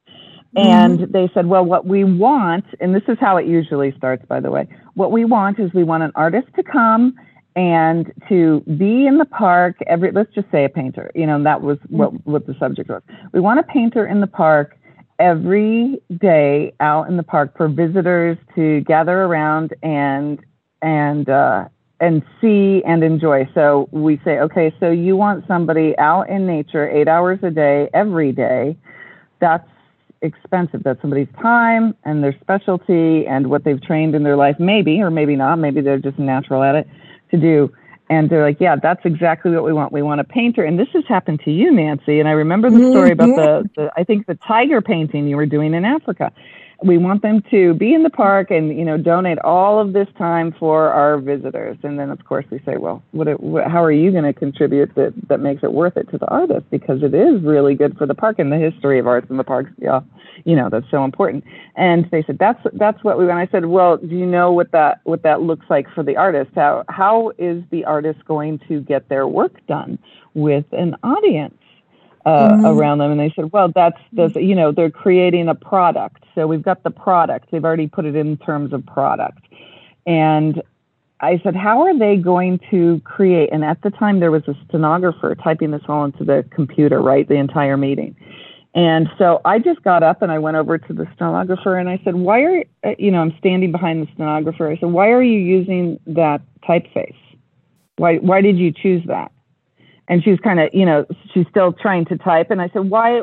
And they said, well, what we want, and this is how it usually starts, by the way. What we want is we want an artist to come and to be in the park every let's just say a painter you know that was what what the subject was we want a painter in the park every day out in the park for visitors to gather around and and uh, and see and enjoy. So we say, okay, so you want somebody out in nature eight hours a day every day. That's expensive. That's somebody's time and their specialty and what they've trained in their life, maybe or maybe not. Maybe they're just natural at it to do. And they're like, yeah, that's exactly what we want. We want a painter. And this has happened to you, Nancy. And I remember the story about the, mm-hmm. the I think the tiger painting you were doing in Africa we want them to be in the park and you know donate all of this time for our visitors. And then of course we say well what, what how are you going to contribute that that makes it worth it to the artist? Because it is really good for the park and the history of arts in the parks yeah you know that's so important. And they said that's that's what we want. I said well do you know what that what that looks like for the artist? How how is the artist going to get their work done with an audience uh, mm-hmm. around them and they said well that's the you know they're creating a product. So we've got the product. They've already put it in terms of product. And i said how are they going to create? And at the time there was a stenographer typing this all into the computer right the entire meeting. And so i just got up and i went over to the stenographer and i said why are uh, you know i'm standing behind the stenographer. I said why are you using that typeface? Why why did you choose that and she was kind of you know she's still trying to type and i said why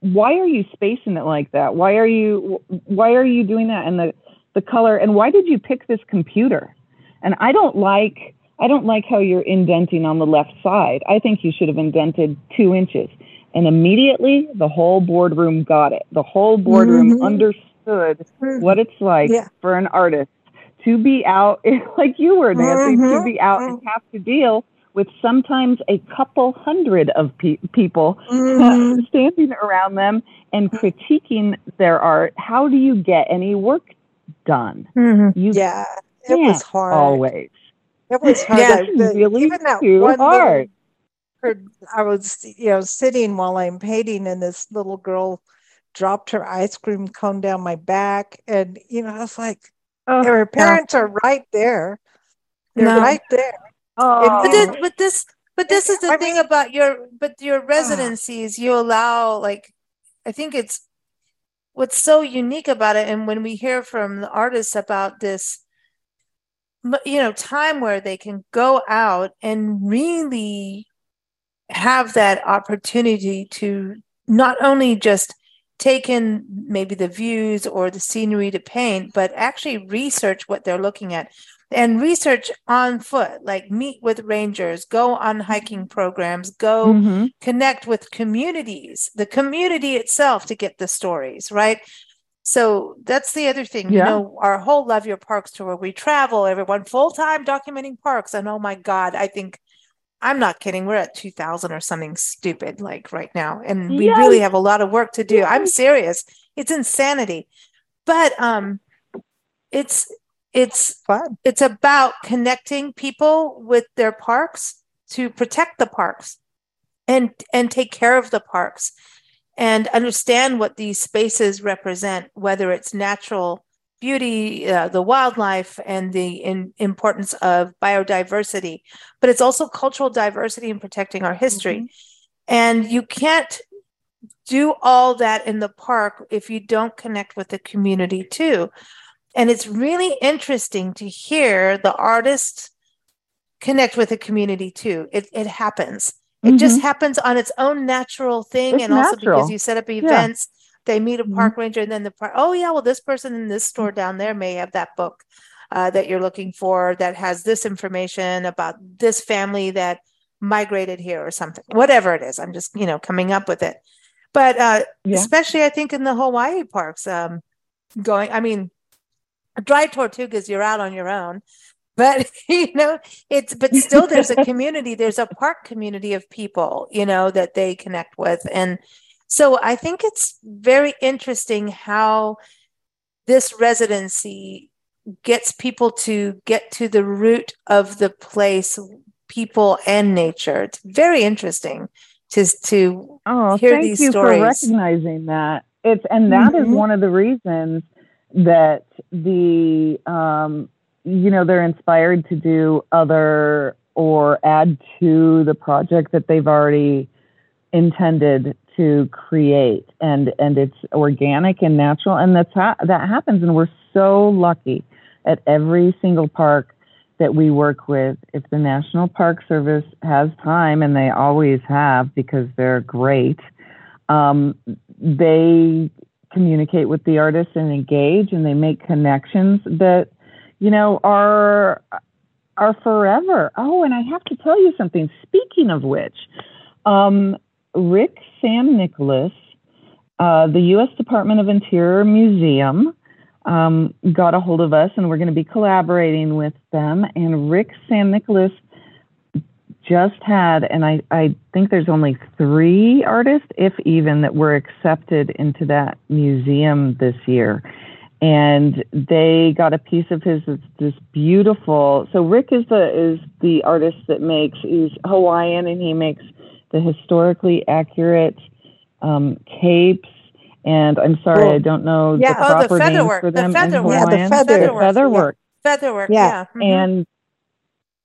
why are you spacing it like that why are you why are you doing that and the the color and why did you pick this computer and i don't like i don't like how you're indenting on the left side i think you should have indented two inches and immediately the whole boardroom got it the whole boardroom mm-hmm. understood what it's like yeah. for an artist to be out like you were nancy mm-hmm. to be out and mm-hmm. have to deal with sometimes a couple hundred of pe- people mm-hmm. standing around them and critiquing their art. How do you get any work done? Mm-hmm. You yeah, it was hard. Always. It was hard. Yeah, the, really even that too one hard. Little, I was, you know, sitting while I'm painting, and this little girl dropped her ice cream cone down my back, and you know, I was like, oh, her parents are right there. They're no. right there. Oh. But this, but this, but this is the I thing mean, about your, but your ah. residencies. You allow, like, I think it's what's so unique about it. And when we hear from the artists about this, you know, time where they can go out and really have that opportunity to not only just take in maybe the views or the scenery to paint, but actually research what they're looking at and research on foot, like meet with rangers, go on hiking programs, go mm-hmm. connect with communities, the community itself to get the stories, right? So that's the other thing. Yeah. You know, our whole Love Your Parks tour, we travel, everyone full time documenting parks. And oh my God, I think I'm not kidding. We're at 2000 or something stupid like right now. And we yes. really have a lot of work to do. Yes. I'm serious. It's insanity. But um it's it's fun. It's about connecting people with their parks to protect the parks and and take care of the parks and understand what these spaces represent, whether it's natural beauty, uh, the wildlife, and the in, importance of biodiversity, but it's also cultural diversity and protecting our history. Mm-hmm. And you can't do all that in the park if you don't connect with the community too. And it's really interesting to hear the artists connect with the community too. It, it happens. It mm-hmm. just happens on its own natural thing. It's and natural. also because you set up events, yeah. they meet a park mm-hmm. ranger and then the park, oh, yeah, well, this person in this store down there may have that book uh, that you're looking for that has this information about this family that migrated here or something, whatever it is. I'm just, you know, coming up with it. But uh, yeah. especially, I think, in the Hawaii parks, um, going, I mean, dry tortugas you're out on your own. But you know it's but still there's a community there's a park community of people you know that they connect with. And so i think it's very interesting how this residency gets people to get to the root of the place people and nature. It's very interesting to to oh, hear thank these you stories. for recognizing that. It's and that mm-hmm. is one of the reasons that the um, you know, they're inspired to do other or add to the project that they've already intended to create. And and it's organic and natural and that's ha- that happens and we're so lucky at every single park that we work with. If the national park service has time and they always have because they're great um, they communicate with the artists and engage and they make connections that you know are are forever. Oh and i have to tell you something. Speaking of which um, rick san nicolas uh, the u.s department of interior museum um, got a hold of us and we're going to be collaborating with them. And rick san nicolas just had, and I, I think there's only three artists, if even, that were accepted into that museum this year. And they got a piece of his that's this beautiful. So Rick is the is the artist that makes. He's Hawaiian and he makes the historically accurate um, capes. And I'm sorry, Cool. I don't know Yeah, the oh, the proper feather names work, for the them feather in work. Yeah, the Hawaiian. feather- The feather work. Featherwork. Yeah. Yeah. mhm. and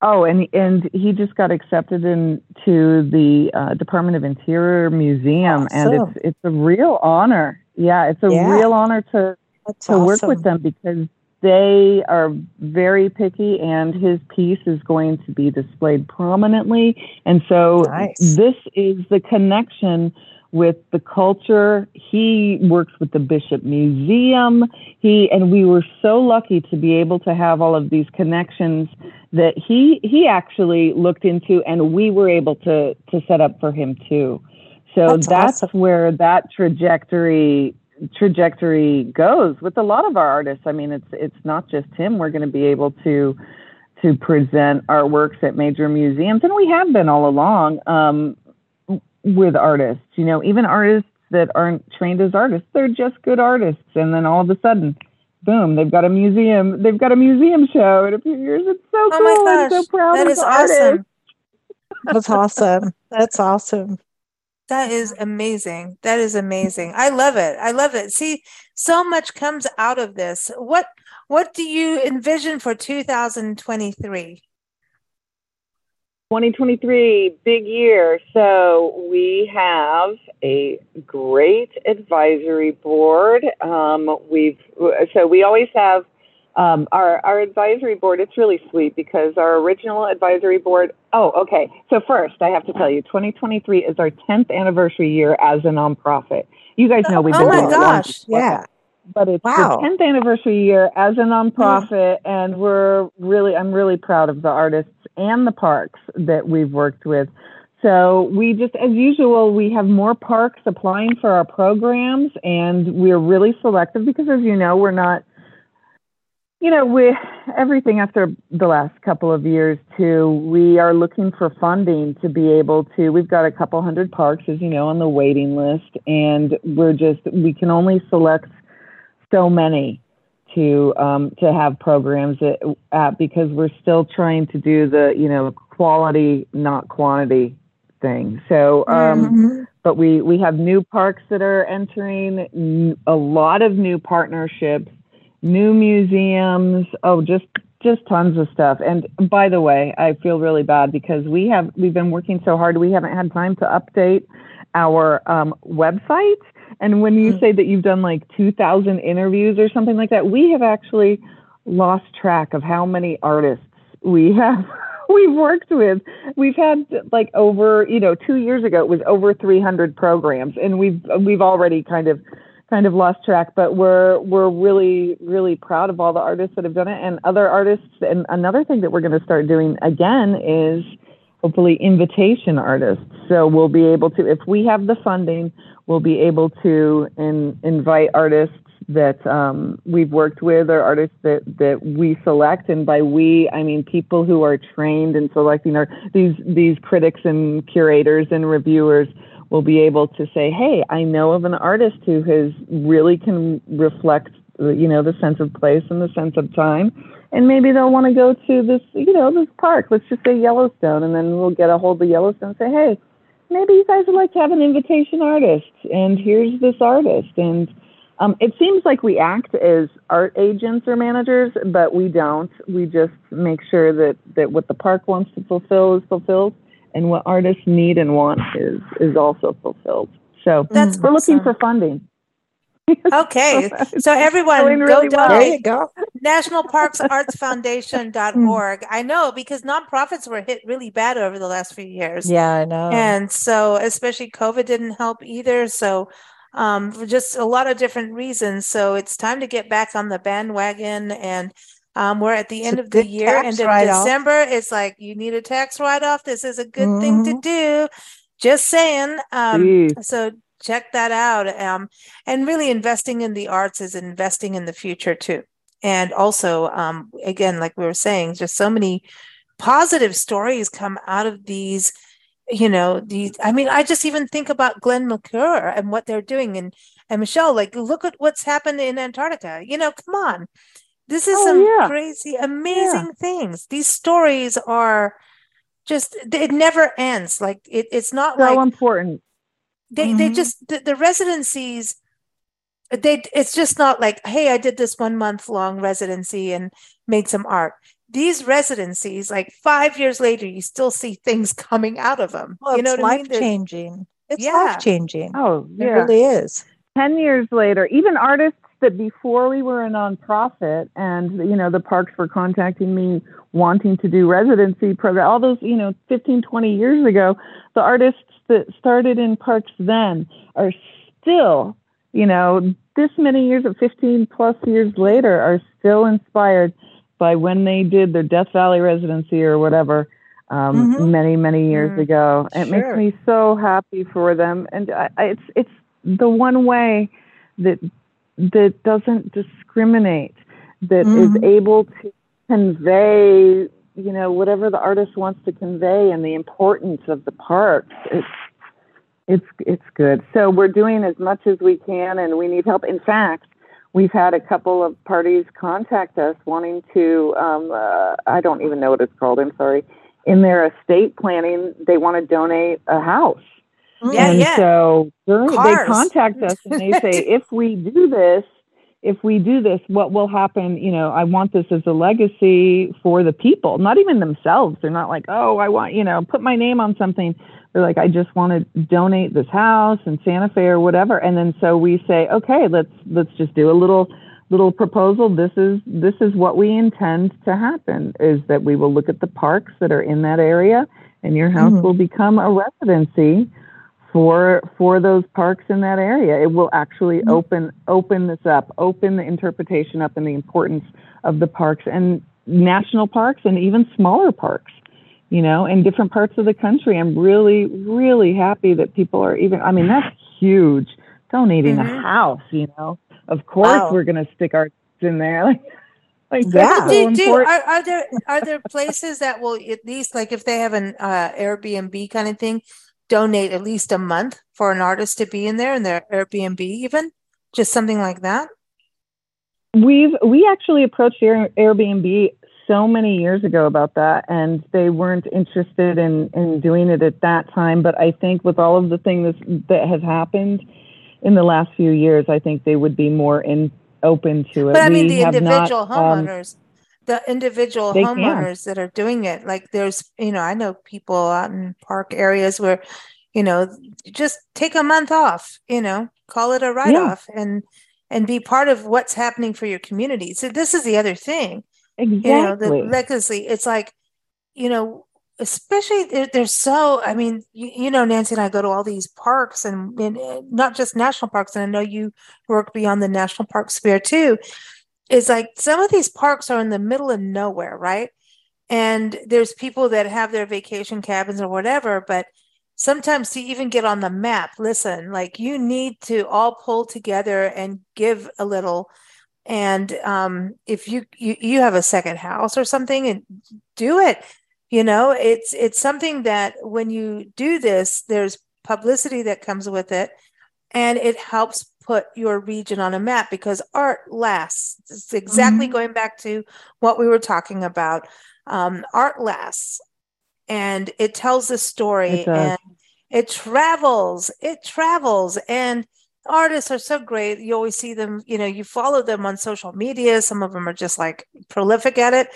oh and and he just got accepted into the uh, department of interior museum and it's it's a real honor yeah it's a Yeah. real honor to That's to work with them because they are very picky and his piece is going to be displayed prominently and so Nice. this is the connection with the culture. He works with the bishop museum. He and we were so lucky to be able to have all of these connections that he he actually looked into and we were able to to set up for him too. So That's that's, awesome. where that trajectory trajectory goes with a lot of our artists. I mean it's it's not just him. We're going to be able to to present our works at major museums and we have been all along. Um, with artists you know even artists that aren't trained as artists they're just good artists and then all of a sudden boom they've got a museum they've got a museum show in a few years it's so Oh cool my i'm so proud that of is the awesome. artists That's awesome. That's awesome. That is amazing. That is amazing. I love it. I love it. See, so much comes out of this. What what do you envision for 2023? 2023, big year. So we have a great advisory board. Um, we've so we always have um, our our advisory board. It's really sweet because our original advisory board. Oh, okay. So first, I have to tell you, 2023 is our 10th anniversary year as a nonprofit. You guys know we've been. Oh my doing it long gosh, Yeah. But it's Wow. the 10th anniversary year as a nonprofit mm. and we're really i'm really proud of the artists and the parks that we've worked with so we just as usual we have more parks applying for our programs and we're really selective because as you know we're not you know we everything after the last couple of years too we are looking for funding to be able to we've got a couple hundred parks as you know on the waiting list and we're just we can only select so many to um, to have programs at, at because we're still trying to do the you know quality not quantity thing. So um, Mhm. but we we have new parks that are entering a lot of new partnerships new museums oh just just tons of stuff. And by the way i feel really bad because we have we've been working so hard we haven't had time to update our um, website and when you Mm. say that you've done like 2000 interviews or something like that we have actually lost track of how many artists we have we've worked with we've had like over you know two years ago it was over 300 programs and we've we've already kind of kind of lost track but we're we're really really proud of all the artists that have done it and other artists and another thing that we're going to start doing again is hopefully invitation artists. So we'll be able to if we have the funding we'll be able to in, invite artists that um, we've worked with or artists that, that we select. And by we i mean people who are trained in selecting these these critics and curators and reviewers will be able to say hey i know of an artist who has really can reflect you know the sense of place and the sense of time and maybe they'll want to go to this you know this park let's just say yellowstone and then we'll get a hold of yellowstone and say hey maybe you guys would like to have an invitation artist and here's this artist and Um, it seems like we act as art agents or managers, but we don't. We just make sure that, that what the park wants to fulfill is fulfilled, and what artists need and want is is also fulfilled. So That's we're looking for funding. Okay. So everyone go really well. There you go. nationalparksartsfoundation.org. I know because nonprofits were hit really bad over the last few years. Yeah, I know. And so, especially COVID didn't help either. So, um, for just a lot of different reasons. So, it's time to get back on the bandwagon. And um, we're at the end of the year, end of. December. It's like you need a tax write off. This is a good thing to Mhm. do. Just saying. Um, so, check that out. Um, and really investing in the arts is investing in the future too. And also, um, again, like we were saying, just so many positive stories come out of these you know these i mean i just even think about glenn mcclure and what they're doing and and michelle like look at what's happened in antarctica you know come on this is Oh, some yeah. crazy amazing things these stories are just it never ends like it, it's not So like important. They they Mhm. just the, the residencies they it's just not like hey i did this one month long residency and made some art these residencies like five years later you still see things coming out of them Well, you know it's what i mean life changing. It's Yeah. life changing. Oh, It yeah. really is. 10 years later, even artists that before we were a nonprofit and, you know, the parks were contacting me wanting to do residency program, all those, you know, 15, 20 years ago, the artists that started in parks then are still, you know, this many years of 15 plus years later are still inspired by when they did their Death Valley residency or whatever um, Mhm. many, many years Mm, ago. It makes me so happy for them. And I, I, it's, it's the one way that that doesn't discriminate, that is Mhm. able to convey, you know, whatever the artist wants to convey and the importance of the parks. It's it's it's good. So we're doing as much as we can, and we need help. In fact, we've had a couple of parties contact us wanting to. Um, uh, I don't even know what it's called. I'm sorry. In their estate planning, they want to donate a house. Yeah, and yeah. so during, they contact us and they say, if we do this, if we do this, what will happen? You know, I want this as a legacy for the people, not even themselves. They're not like, oh, I want, you know, put my name on something. They're like, I just want to donate this house in Santa Fe or whatever. And then so we say, okay, let's let's just do a little little proposal. This is this is what we intend to happen is that we will look at the parks that are in that area and your house Mhm. will become a residency for for those parks in that area. It will actually Mhm. open open this up, open the interpretation up and the importance of the parks and national parks and even smaller parks. You know, in different parts of the country. I'm really, really happy that people are even. I mean, that's huge. Donating Mhm. a house, you know. Of course, Wow. we're going to stick our in there. Like, like Yeah. so do, do, are, are there are there places that will at least like if they have an uh, Airbnb kind of thing, donate at least a month for an artist to be in there in their Airbnb even just something like that. We've we actually approached Airbnb so many years ago about that, and they weren't interested in in doing it at that time. But I think with all of the things that have happened in the last few years, I think they would be more in open to it. But I mean, We the have not, individual um, homeowners, the individual They can. homeowners that are doing it, like there's, you know, I know people out in park areas where, you know, just take a month off, you know, call it a write off and and be part of what's happening for your community. So this is the other thing, exactly. you know, the legacy. It's like, you know, especially there's so i mean you, you know nancy and i go to all these parks and, and not just national parks and i know you work beyond the national park sphere too is like some of these parks are in the middle of nowhere right? And there's people that have their vacation cabins or whatever but sometimes to even get on the map listen like you need to all pull together and give a little. And um, if you, you you have a second house or something and do it you know? It's it's something that when you do this there's publicity that comes with it and it helps put your region on a map because art lasts it's exactly Mhm. going back to what we were talking about um, art lasts and it tells the story It and it travels it travels and artists are so great. You always see them, you know, you follow them on social media. Some of them are just like prolific at it.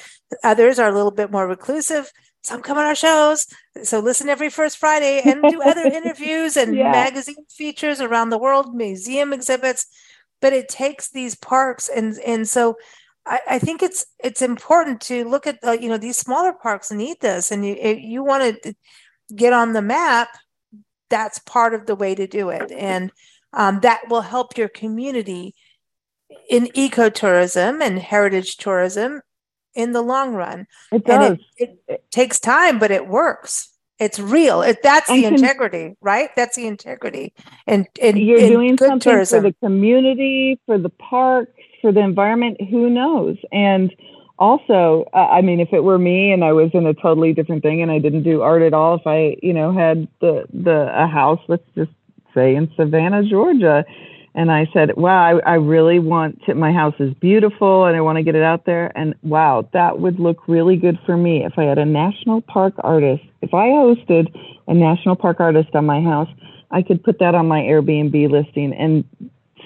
Others are a little bit more reclusive. Some come on our shows. So listen every first Friday and do other interviews and yeah. magazine features around the world, museum exhibits. But it takes these parks and and so I, I think it's it's important to look at the, you know these smaller parks need this and you you want to get on the map that's part of the way to do it and um, that will help your community in ecotourism and heritage tourism in the long run. It does. And it, it takes time, but it works. It's real. It, that's and the can, integrity, right? That's the integrity. And, and you're in doing something tourism. for the community, for the parks, for the environment. Who knows? And also, uh, I mean, if it were me and I was in a totally different thing and I didn't do art at all, if I, you know, had the the a house, let's just say in Savannah, Georgia. And I said, wow, I, I really want to, my house is beautiful and I want to get it out there. And wow, that would look really good for me if I had a national park artist. If I hosted a national park artist on my house, I could put that on my Airbnb listing and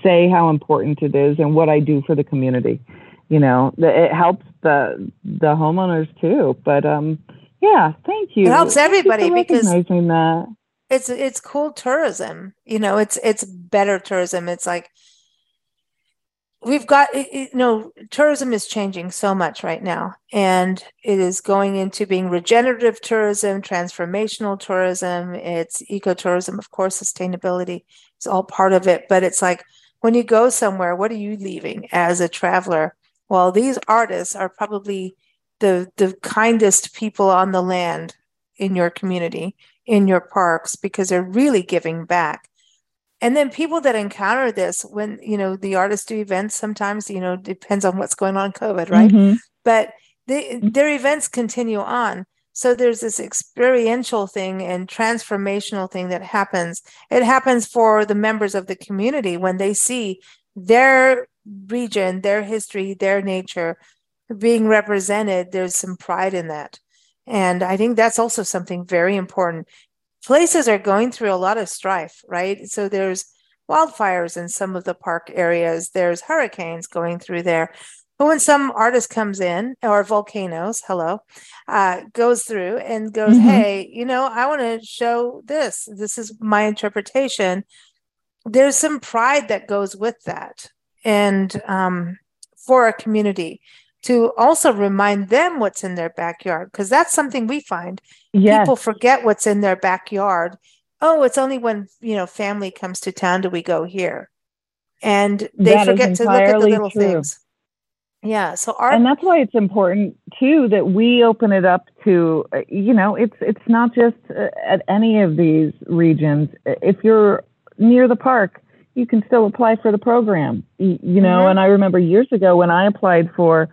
say how important it is and what I do for the community. You know, it helps the the homeowners too. But um, yeah, thank you. It helps everybody because recognizing that it's it's cool tourism you know it's it's better tourism. It's like we've got you know tourism is changing so much right now and it is going into being regenerative tourism transformational tourism. It's ecotourism of course sustainability is all part of it. But it's like when you go somewhere what are you leaving as a traveler? Well these artists are probably the the kindest people on the land in your community in your parks because they're really giving back. And then people that encounter this when, you know, the artists do events sometimes, you know, depends on what's going on COVID, right? Mm-hmm. But they, their events continue on. So there's this experiential thing and transformational thing that happens. It happens for the members of the community when they see their region, their history, their nature being represented. There's some pride in that. And I think that's also something very important. Places are going through a lot of strife, right? So there's wildfires in some of the park areas, there's hurricanes going through there. But when some artist comes in, or volcanoes, hello, uh, goes through and goes, mm-hmm. hey, you know, I want to show this. This is my interpretation. There's some pride that goes with that. And um, for a community to also remind them what's in their backyard because that's something we find yes. people forget what's in their backyard oh it's only when you know family comes to town do we go here and they that forget to look at the little true. things yeah so our and that's why it's important too that we open it up to uh, you know it's it's not just uh, at any of these regions if you're near the park you can still apply for the program you, you know mm-hmm. and i remember years ago when i applied for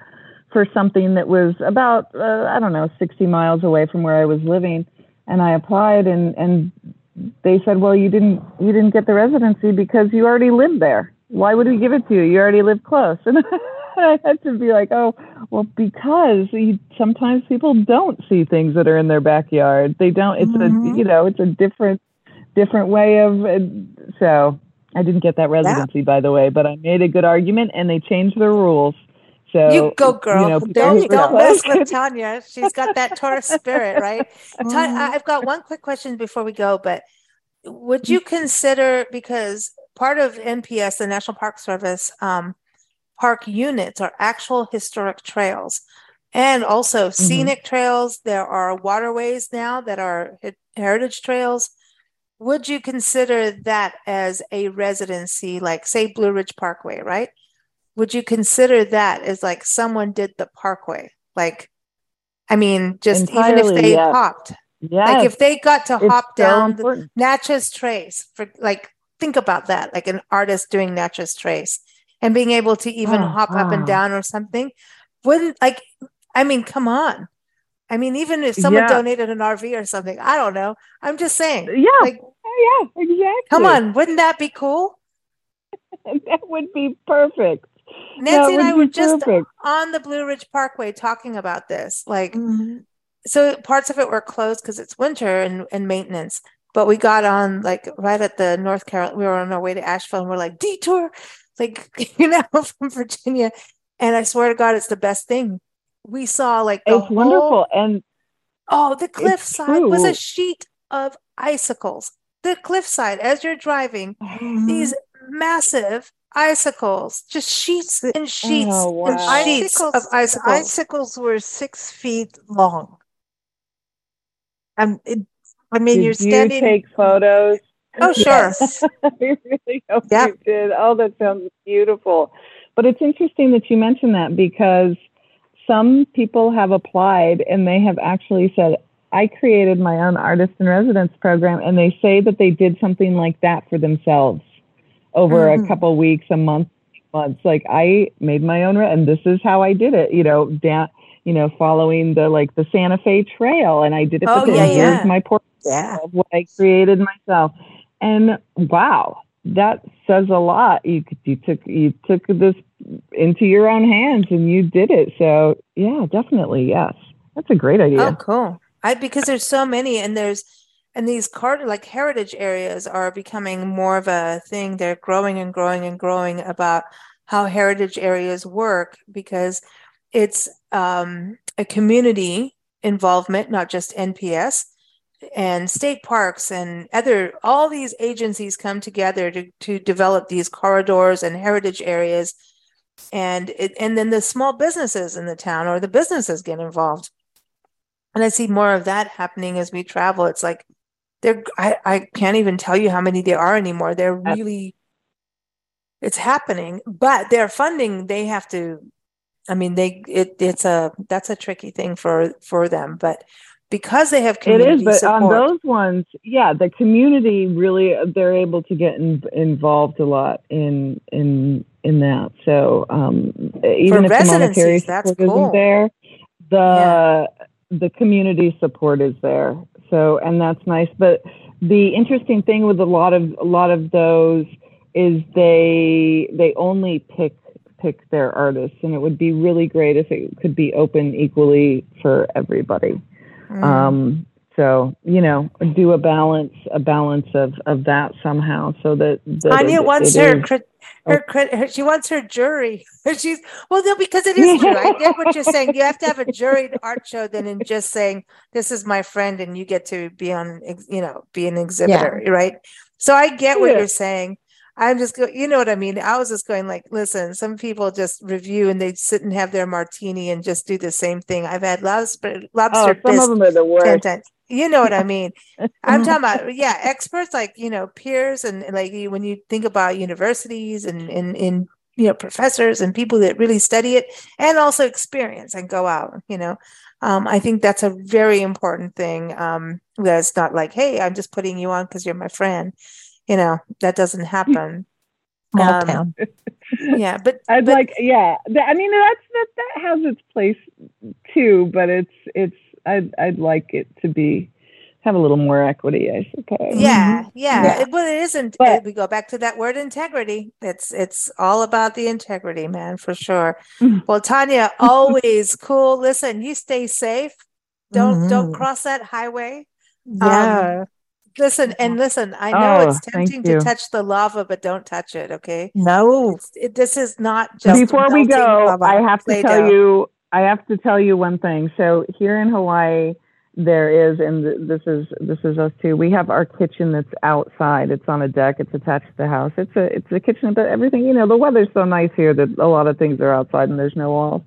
for something that was about uh, I don't know 60 miles away from where I was living, and I applied and and they said, well, you didn't you didn't get the residency because you already lived there. Why would we give it to you? You already live close. And I had to be like, oh, well, because you, sometimes people don't see things that are in their backyard. They don't. It's mm-hmm. a you know it's a different different way of. Uh, so I didn't get that residency, yeah. by the way, but I made a good argument, and they changed their rules. So you go, girl. You know, don't don't mess with Tanya. She's got that Taurus spirit, right? Tanya, I've got one quick question before we go, but would you consider because part of NPS, the National Park Service, um, park units are actual historic trails and also mm-hmm. scenic trails. There are waterways now that are heritage trails. Would you consider that as a residency, like say Blue Ridge Parkway, right? Would you consider that as like someone did the parkway? Like, I mean, just Entirely, even if they yes. hopped, yes. like if they got to it's hop so down important. the Natchez Trace for like, think about that, like an artist doing Natchez Trace and being able to even oh, hop up and down or something. Wouldn't like, I mean, come on. I mean, even if someone yeah. donated an RV or something, I don't know. I'm just saying. Yeah. Like, oh, yeah, exactly. Come on. Wouldn't that be cool? that would be perfect. Nancy and I were just on the Blue Ridge Parkway talking about this. Like, mm-hmm. so parts of it were closed because it's winter and, and maintenance. but we got on like right at the North Carolina. We were on our way to Asheville, and we're like detour, like you know, from Virginia. And I swear to God, it's the best thing. We saw like it's whole, wonderful, and oh, the cliffside was a sheet of icicles. The cliffside, as you're driving, mm-hmm. these massive icicles, just sheets oh, and sheets oh, wow. and sheets icicles, of icicles. Icicles were six feet long. And it, I mean, did you're standing. You take photos. Oh, sure. Yes. I really hope yep. you did. Oh, that sounds beautiful. But it's interesting that you mentioned that because some people have applied and they have actually said, I created my own artist in residence program, and they say that they did something like that for themselves over mm-hmm. a couple weeks, a month, months. Like I made my own, and this is how I did it. You know, down, you know, following the like the Santa Fe Trail, and I did it. Oh yeah, yeah. my portfolio yeah. of what I created myself, and wow, that says a lot. You you took you took this into your own hands and you did it. So yeah, definitely yes. That's a great idea. Oh, cool. I because there's so many, and there's and these card like heritage areas are becoming more of a thing. They're growing and growing and growing about how heritage areas work because it's um, a community involvement, not just NPS and state parks and other all these agencies come together to, to develop these corridors and heritage areas. And it, and then the small businesses in the town or the businesses get involved. And i see more of that happening as we travel. It's like they're I, I can't even tell you how many there are anymore they're really it's happening but their funding they have to i mean they it, it's a that's a tricky thing for for them but because they have community it is but support, on those ones yeah the community really they're able to get in, involved a lot in in in that so um even if the monetary support cool. isn't there the yeah. the community support is there so and that's nice. But the interesting thing with a lot of a lot of those is they they only pick pick their artists. And it would be really great if it could be open equally for everybody. Mm. um so you know do a balance a balance of of that somehow so that, that Anya it, wants it her, is, her, oh. her, she wants her jury she's well no because it is true i get what you're saying you have to have a juried art show than in just saying this is my friend and you get to be on you know be an exhibitor yeah. right so i get what yeah. you're saying I'm just go, you know what I mean? I was just going like, listen, some people just review and they sit and have their martini and just do the same thing. I've had lobster, oh, lobster. Oh, some of them are the worst. You know what I mean? I'm talking about, yeah, experts like, you know, peers and like when you think about universities and, and, and, you know, professors and people that really study it and also experience and go out, you know. Um, I think that's a very important thing. Um, that's not like, hey, I'm just putting you on because you're my friend you know that doesn't happen small um, town yeah but i'd but, like yeah i mean that's that that has its place too but it's it's i'd i'd like it to be have a little more equity i suppose yeah yeah, yeah. It, well it isn't but, it, we go back to that word integrity it's it's all about the integrity man for sure mm. well tanya always cool listen you stay safe don't mm-hmm. don't cross that highway yeah um, Listen and listen. I know oh, it's tempting to touch the lava, but don't touch it. Okay. No, it, this is not just. Before we go, lava, I have to tell you. I have to tell you one thing. So here in Hawaii, there is, and this is this is us too. We have our kitchen that's outside. It's on a deck. It's attached to the house. It's a it's a kitchen, but everything. You know, the weather's so nice here that a lot of things are outside and there's no walls.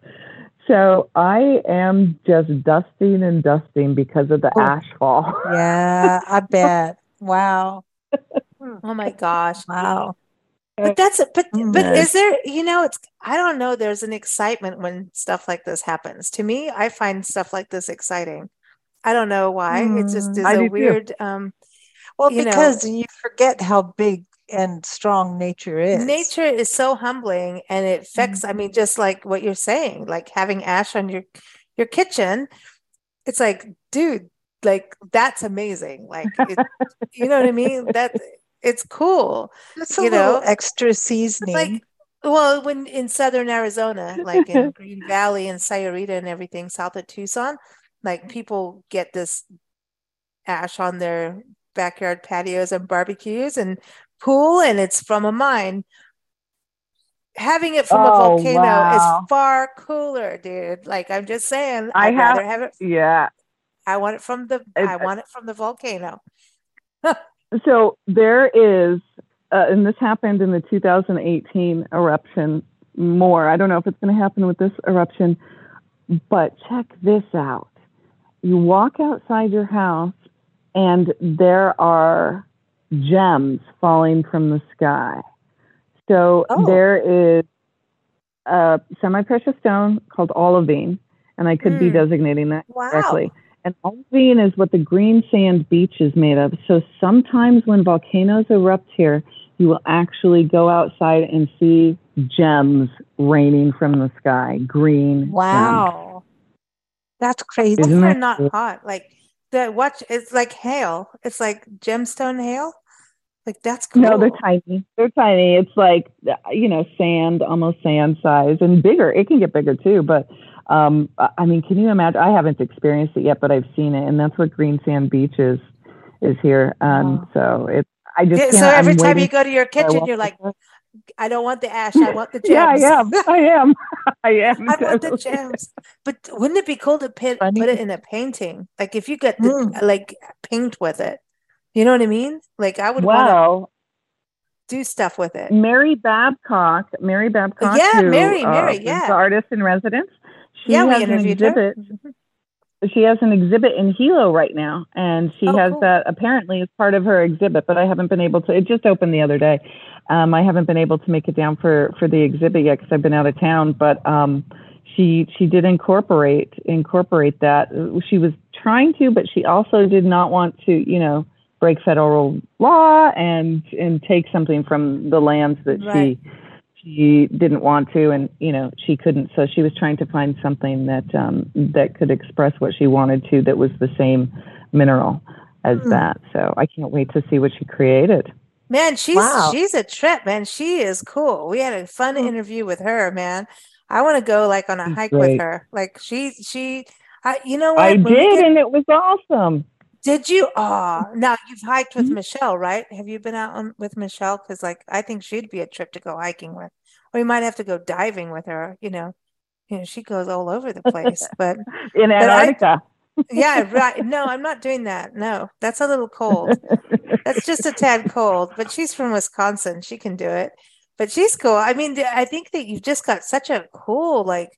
So I am just dusting and dusting because of the oh, ash fall. yeah, I bet. Wow. oh my gosh. Wow. But that's it. But but is there, you know, it's I don't know, there's an excitement when stuff like this happens. To me, I find stuff like this exciting. I don't know why. Mm, it's just is a weird too. um well, because know, you forget how big and strong nature is. Nature is so humbling and it affects, mm-hmm. I mean, just like what you're saying, like having ash on your your kitchen, it's like, dude, like that's amazing. Like it, you know what I mean? That it's cool. A you know extra seasoning. Like well, when in southern Arizona, like in Green Valley and Sahuarita and everything, south of Tucson, like people get this ash on their backyard patios and barbecues and pool, and it's from a mine. Having it from a Oh, volcano wow. is far cooler, dude. Like I'm just saying, I I'd have- have it. Yeah. I want it from the. I want it from the volcano. So there is, uh, and this happened in the 2018 eruption more. I don't know if it's going to happen with this eruption, but check this out. You walk outside your house, and there are gems falling from the sky. So Oh. there is a semi precious stone called olivine, and I could be Hmm. designating that Wow. correctly. And olivine is what the green sand beach is made of. So sometimes when volcanoes erupt here, you will actually go outside and see gems raining from the sky, green. gems. Wow. That's crazy. Isn't They're that not cool? hot. Like the watch it's like hail. It's like gemstone hail. Like that's cool. No, they're tiny. They're tiny. It's like you know, sand, almost sand size, and bigger. It can get bigger too. But um, I mean, can you imagine? I haven't experienced it yet, but I've seen it, and that's what Green Sand Beach is is here. And Wow. so it's. I just Yeah, so every I'm time you go to your kitchen, you're like, I don't want the ash. I want the gems. yeah, I am. I am. I am. I want the gems. But wouldn't it be cool to put, Funny. put it in a painting? Like if you get the Mm. like paint with it. You know what I mean? Like I would want Well, do stuff with it. Mary Babcock, Mary Babcock, Yeah, who, Mary, uh, Mary, yeah. the artist in residence. She yeah, we has an interviewed her. exhibit. She has an exhibit in Hilo right now, and she Oh, has cool. that apparently as part of her exhibit. But I haven't been able to. It just opened the other day. Um, I haven't been able to make it down for for the exhibit yet because I've been out of town. But um, she she did incorporate incorporate that. She was trying to, but she also did not want to, you know, break federal law and and take something from the lands that Right. she she didn't want to and you know she couldn't so she was trying to find something that um that could express what she wanted to that was the same mineral as Hmm. that so i can't wait to see what she created Man, she's Wow. she's a trip, man. She is cool. We had a fun Mm. interview with her, man. I want to go like on a She's hike with her. Like she she I you know what? i When did get- and it was awesome did you? Oh, now you've hiked with Mhm. Michelle, right? Have you been out on, with Michelle? Because like I think she'd be a trip to go hiking with. Or you might have to go diving with her, you know. You know, she goes all over the place. But in But I- antarctica yeah, right. No, I'm not doing that. No, that's a little cold. That's just a tad cold, but she's from Wisconsin. She can do it. But she's cool. I mean, I think that you've just got such a cool like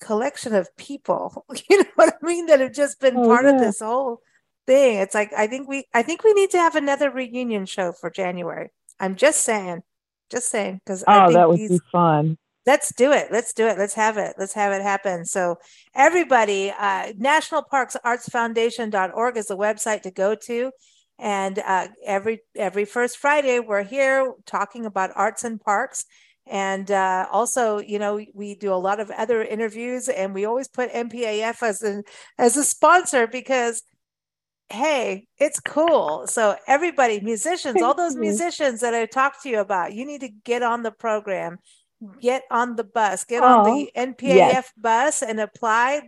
collection of people. You know what I mean? That have just been Oh, part of this whole thing. It's like I think we I think we need to have another reunion show for January. I'm just saying. Just saying because I oh think that would be fun Let's do it. Let's do it. Let's have it. Let's have it happen. So, everybody, uh, National Parks Arts Foundation.org is the website to go to. And uh, every every first Friday, we're here talking about arts and parks. And uh, also, you know, we do a lot of other interviews, and we always put NPAF as an as a sponsor because, hey, it's cool. So everybody, musicians, all those musicians that I talked to you about, you need to get on the program get on the bus, get on the NPAF yes. bus and apply.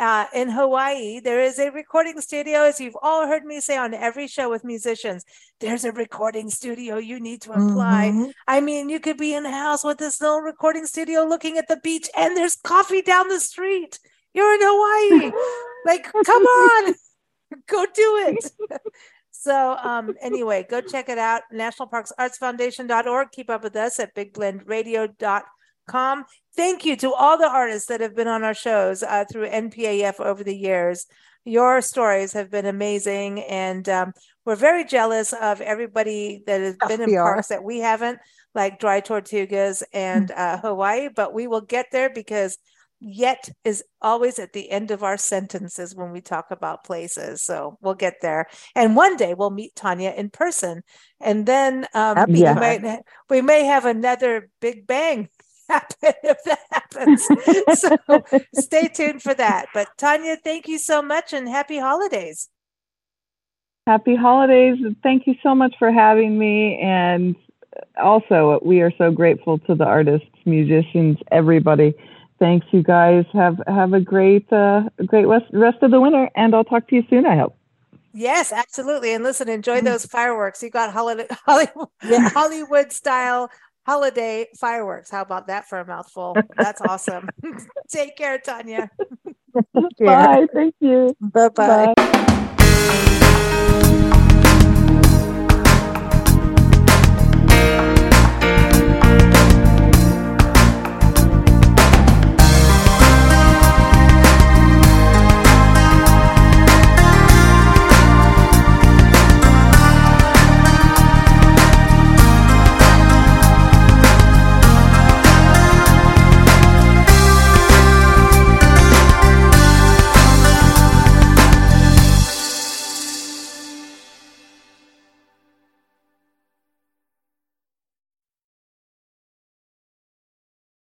Uh, in Hawaii, there is a recording studio, as you've all heard me say on every show with musicians. There's a recording studio. You need to apply. Mhm. I mean, you could be in a house with this little recording studio looking at the beach, and there's coffee down the street. You're in Hawaii. like, come on, go do it. So um, anyway, go check it out. NationalParksArtsFoundation.org. Keep up with us at BigBlendRadio.com. Thank you to all the artists that have been on our shows uh, through NPAF over the years. Your stories have been amazing, and um, we're very jealous of everybody that has been in parks that we haven't, like Dry Tortugas and uh, Hawaii. But we will get there because yet is always at the end of our sentences when we talk about places. So we'll get there. And one day we'll meet Tanya in person. And then um, That'd we, might, we may have another big bang happen if that happens. so stay tuned for that. But Tanya, thank you so much and happy holidays. Happy holidays. Thank you so much for having me. And also, we are so grateful to the artists, musicians, everybody. Thanks, you guys. Have have a great uh, great rest, rest of the winter, and I'll talk to you soon. I hope. Yes, absolutely. And listen, enjoy those fireworks. You got holiday, Hollywood, yeah. Hollywood style holiday fireworks. How about that for a mouthful? That's awesome. Take care, Tanya. Bye. Thank you. Bye-bye. bye bye